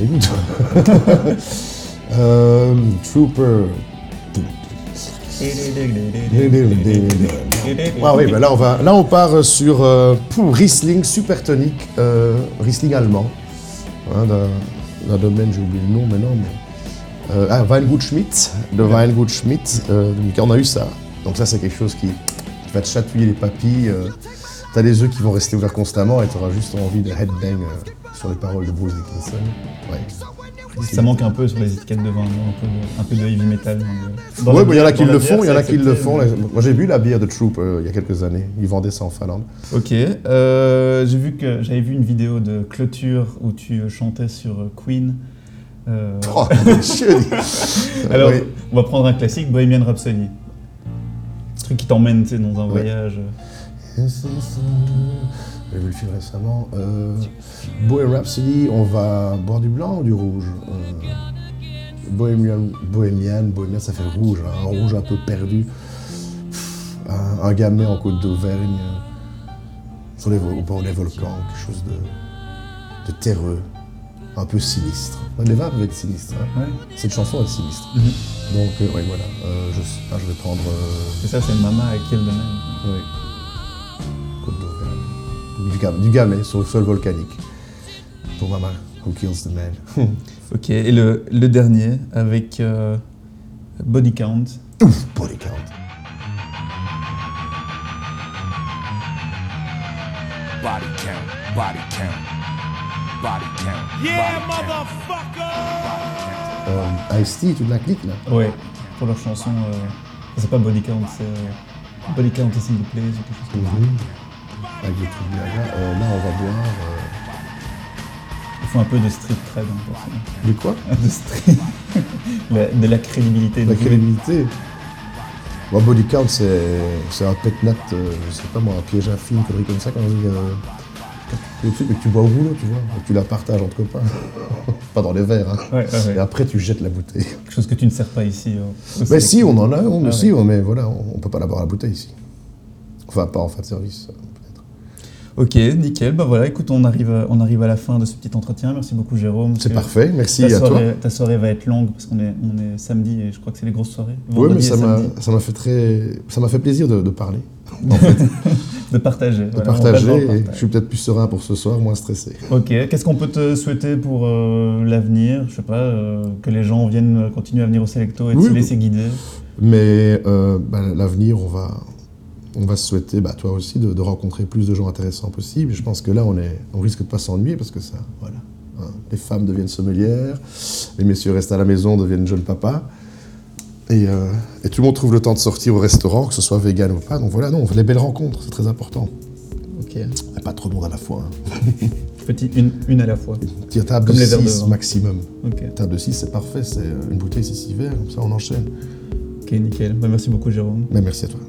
Des. Euh, Trooper. Ah oui, bah là, on va, là on part sur euh, Riesling super tonique, euh, Riesling allemand. Hein, d'un- domaine, j'ai oublié le nom maintenant, mais. Euh, ah, Weingut Schmidt, de Weingut Schmidt. euh, on a eu ça. Donc ça, c'est quelque chose qui, qui va te chatouiller les papilles. euh, T'as les yeux qui vont rester ouverts constamment et t'auras juste envie de headbang euh, sur les paroles de Bruce Dickinson. Ouais. Ça manque un peu sur les étiquettes de vin, un, peu de, un peu de heavy metal. Ouais, la bah, il y en a qui le font, il y en a qui le font. là. Moi, j'ai bu la bière de Troop euh, il y a quelques années. Ils vendaient ça en Finlande. Ok, euh, j'ai vu que j'avais vu une vidéo de clôture où tu euh, chantais sur Queen. Euh, Oh, alors, oui. on va prendre un classique, Bohemian Rhapsody. Ce truc qui t'emmène dans un Ouais. voyage. J'ai vu le film récemment. Euh, Rhapsody, on va boire du blanc ou du rouge Euh, Bohemian, Bohemian, Bohemian, ça fait rouge, hein, un rouge un peu perdu. Pff, Un, un gamet en côte d'Auvergne, euh, sur les, au bord des volcans, quelque chose de, de terreux, un peu sinistre. Les vins peuvent être sinistres. hein. Ouais. Cette chanson est sinistre. Mhm. Donc, euh, ouais, voilà. Euh, je sais pas, je vais prendre. C'est ça, c'est Mama à Kill the Man. oui. Du, gam- du gamet sur le sol volcanique. Pour Mama, Who Kills the Man? Ok, et le, le dernier avec euh, Body Count. Ouf, body count. Body count, body count. Yeah, motherfucker! Euh, Ice-T, toute la clique là? Ouais, pour leur chanson. euh, c'est pas Body Count, c'est euh, Body Count et Single Plays ou quelque chose comme ça. Avec des trucs bien là. Euh, là, on va boire. Ils font un peu de street cred, hein, euh, De quoi? De street. La- de la crédibilité. La de- crédibilité. Bon, body count, c'est un pet nat, euh, je sais pas moi, un piège à film, une connerie comme ça, quand on dit. Euh, le truc que tu bois au boulot, tu vois, et tu la partages entre copains. pas dans les verres, hein. Ouais, ouais, ouais. Et après, tu jettes la bouteille. Quelque chose que tu ne sers pas ici. euh, Mais si, on en a, on Ah on- mais voilà, on, on peut pas la boire à la bouteille ici. Enfin, pas en fin de service, euh. Ok, nickel. Bah voilà, écoute, on arrive, à- on arrive à la fin de ce petit entretien. Merci beaucoup, Jérôme. C'est parfait, merci Ta à toi. soirée, ta soirée va être longue parce qu'on est, on est samedi et je crois que c'est les grosses soirées. Oui, mais ça m'a fait très, ça m'a fait plaisir de, de parler, De partager. de voilà, partager. et partage. je suis peut-être plus serein pour ce soir, moins stressé. Ok, qu'est-ce qu'on peut te souhaiter pour euh, l'avenir? Je sais pas, euh, que les gens viennent continuer à venir au Selecto et Oui, se bah- laisser guider. Mais euh, bah, l'avenir, on va, on va se souhaiter, bah, toi aussi, de, de rencontrer plus de gens intéressants possible. Je pense que là, on, est, on risque de pas s'ennuyer parce que ça, voilà. hein, les femmes deviennent sommelières, les messieurs restent à la maison, deviennent jeunes papas. Et, euh, et tout le monde trouve le temps de sortir au restaurant, que ce soit vegan ou pas. Donc voilà, non, les belles rencontres, c'est très important. Ok. Et pas trop de monde à la fois. hein. Petit, une, une à la fois. Une table Comme de les verres de 6 vin. maximum. Ok, Une table de 6, c'est parfait. C'est une bouteille, c'est 6 verres, comme ça on enchaîne. ok, nickel. Bah, merci beaucoup, Jérôme. Mais merci à toi.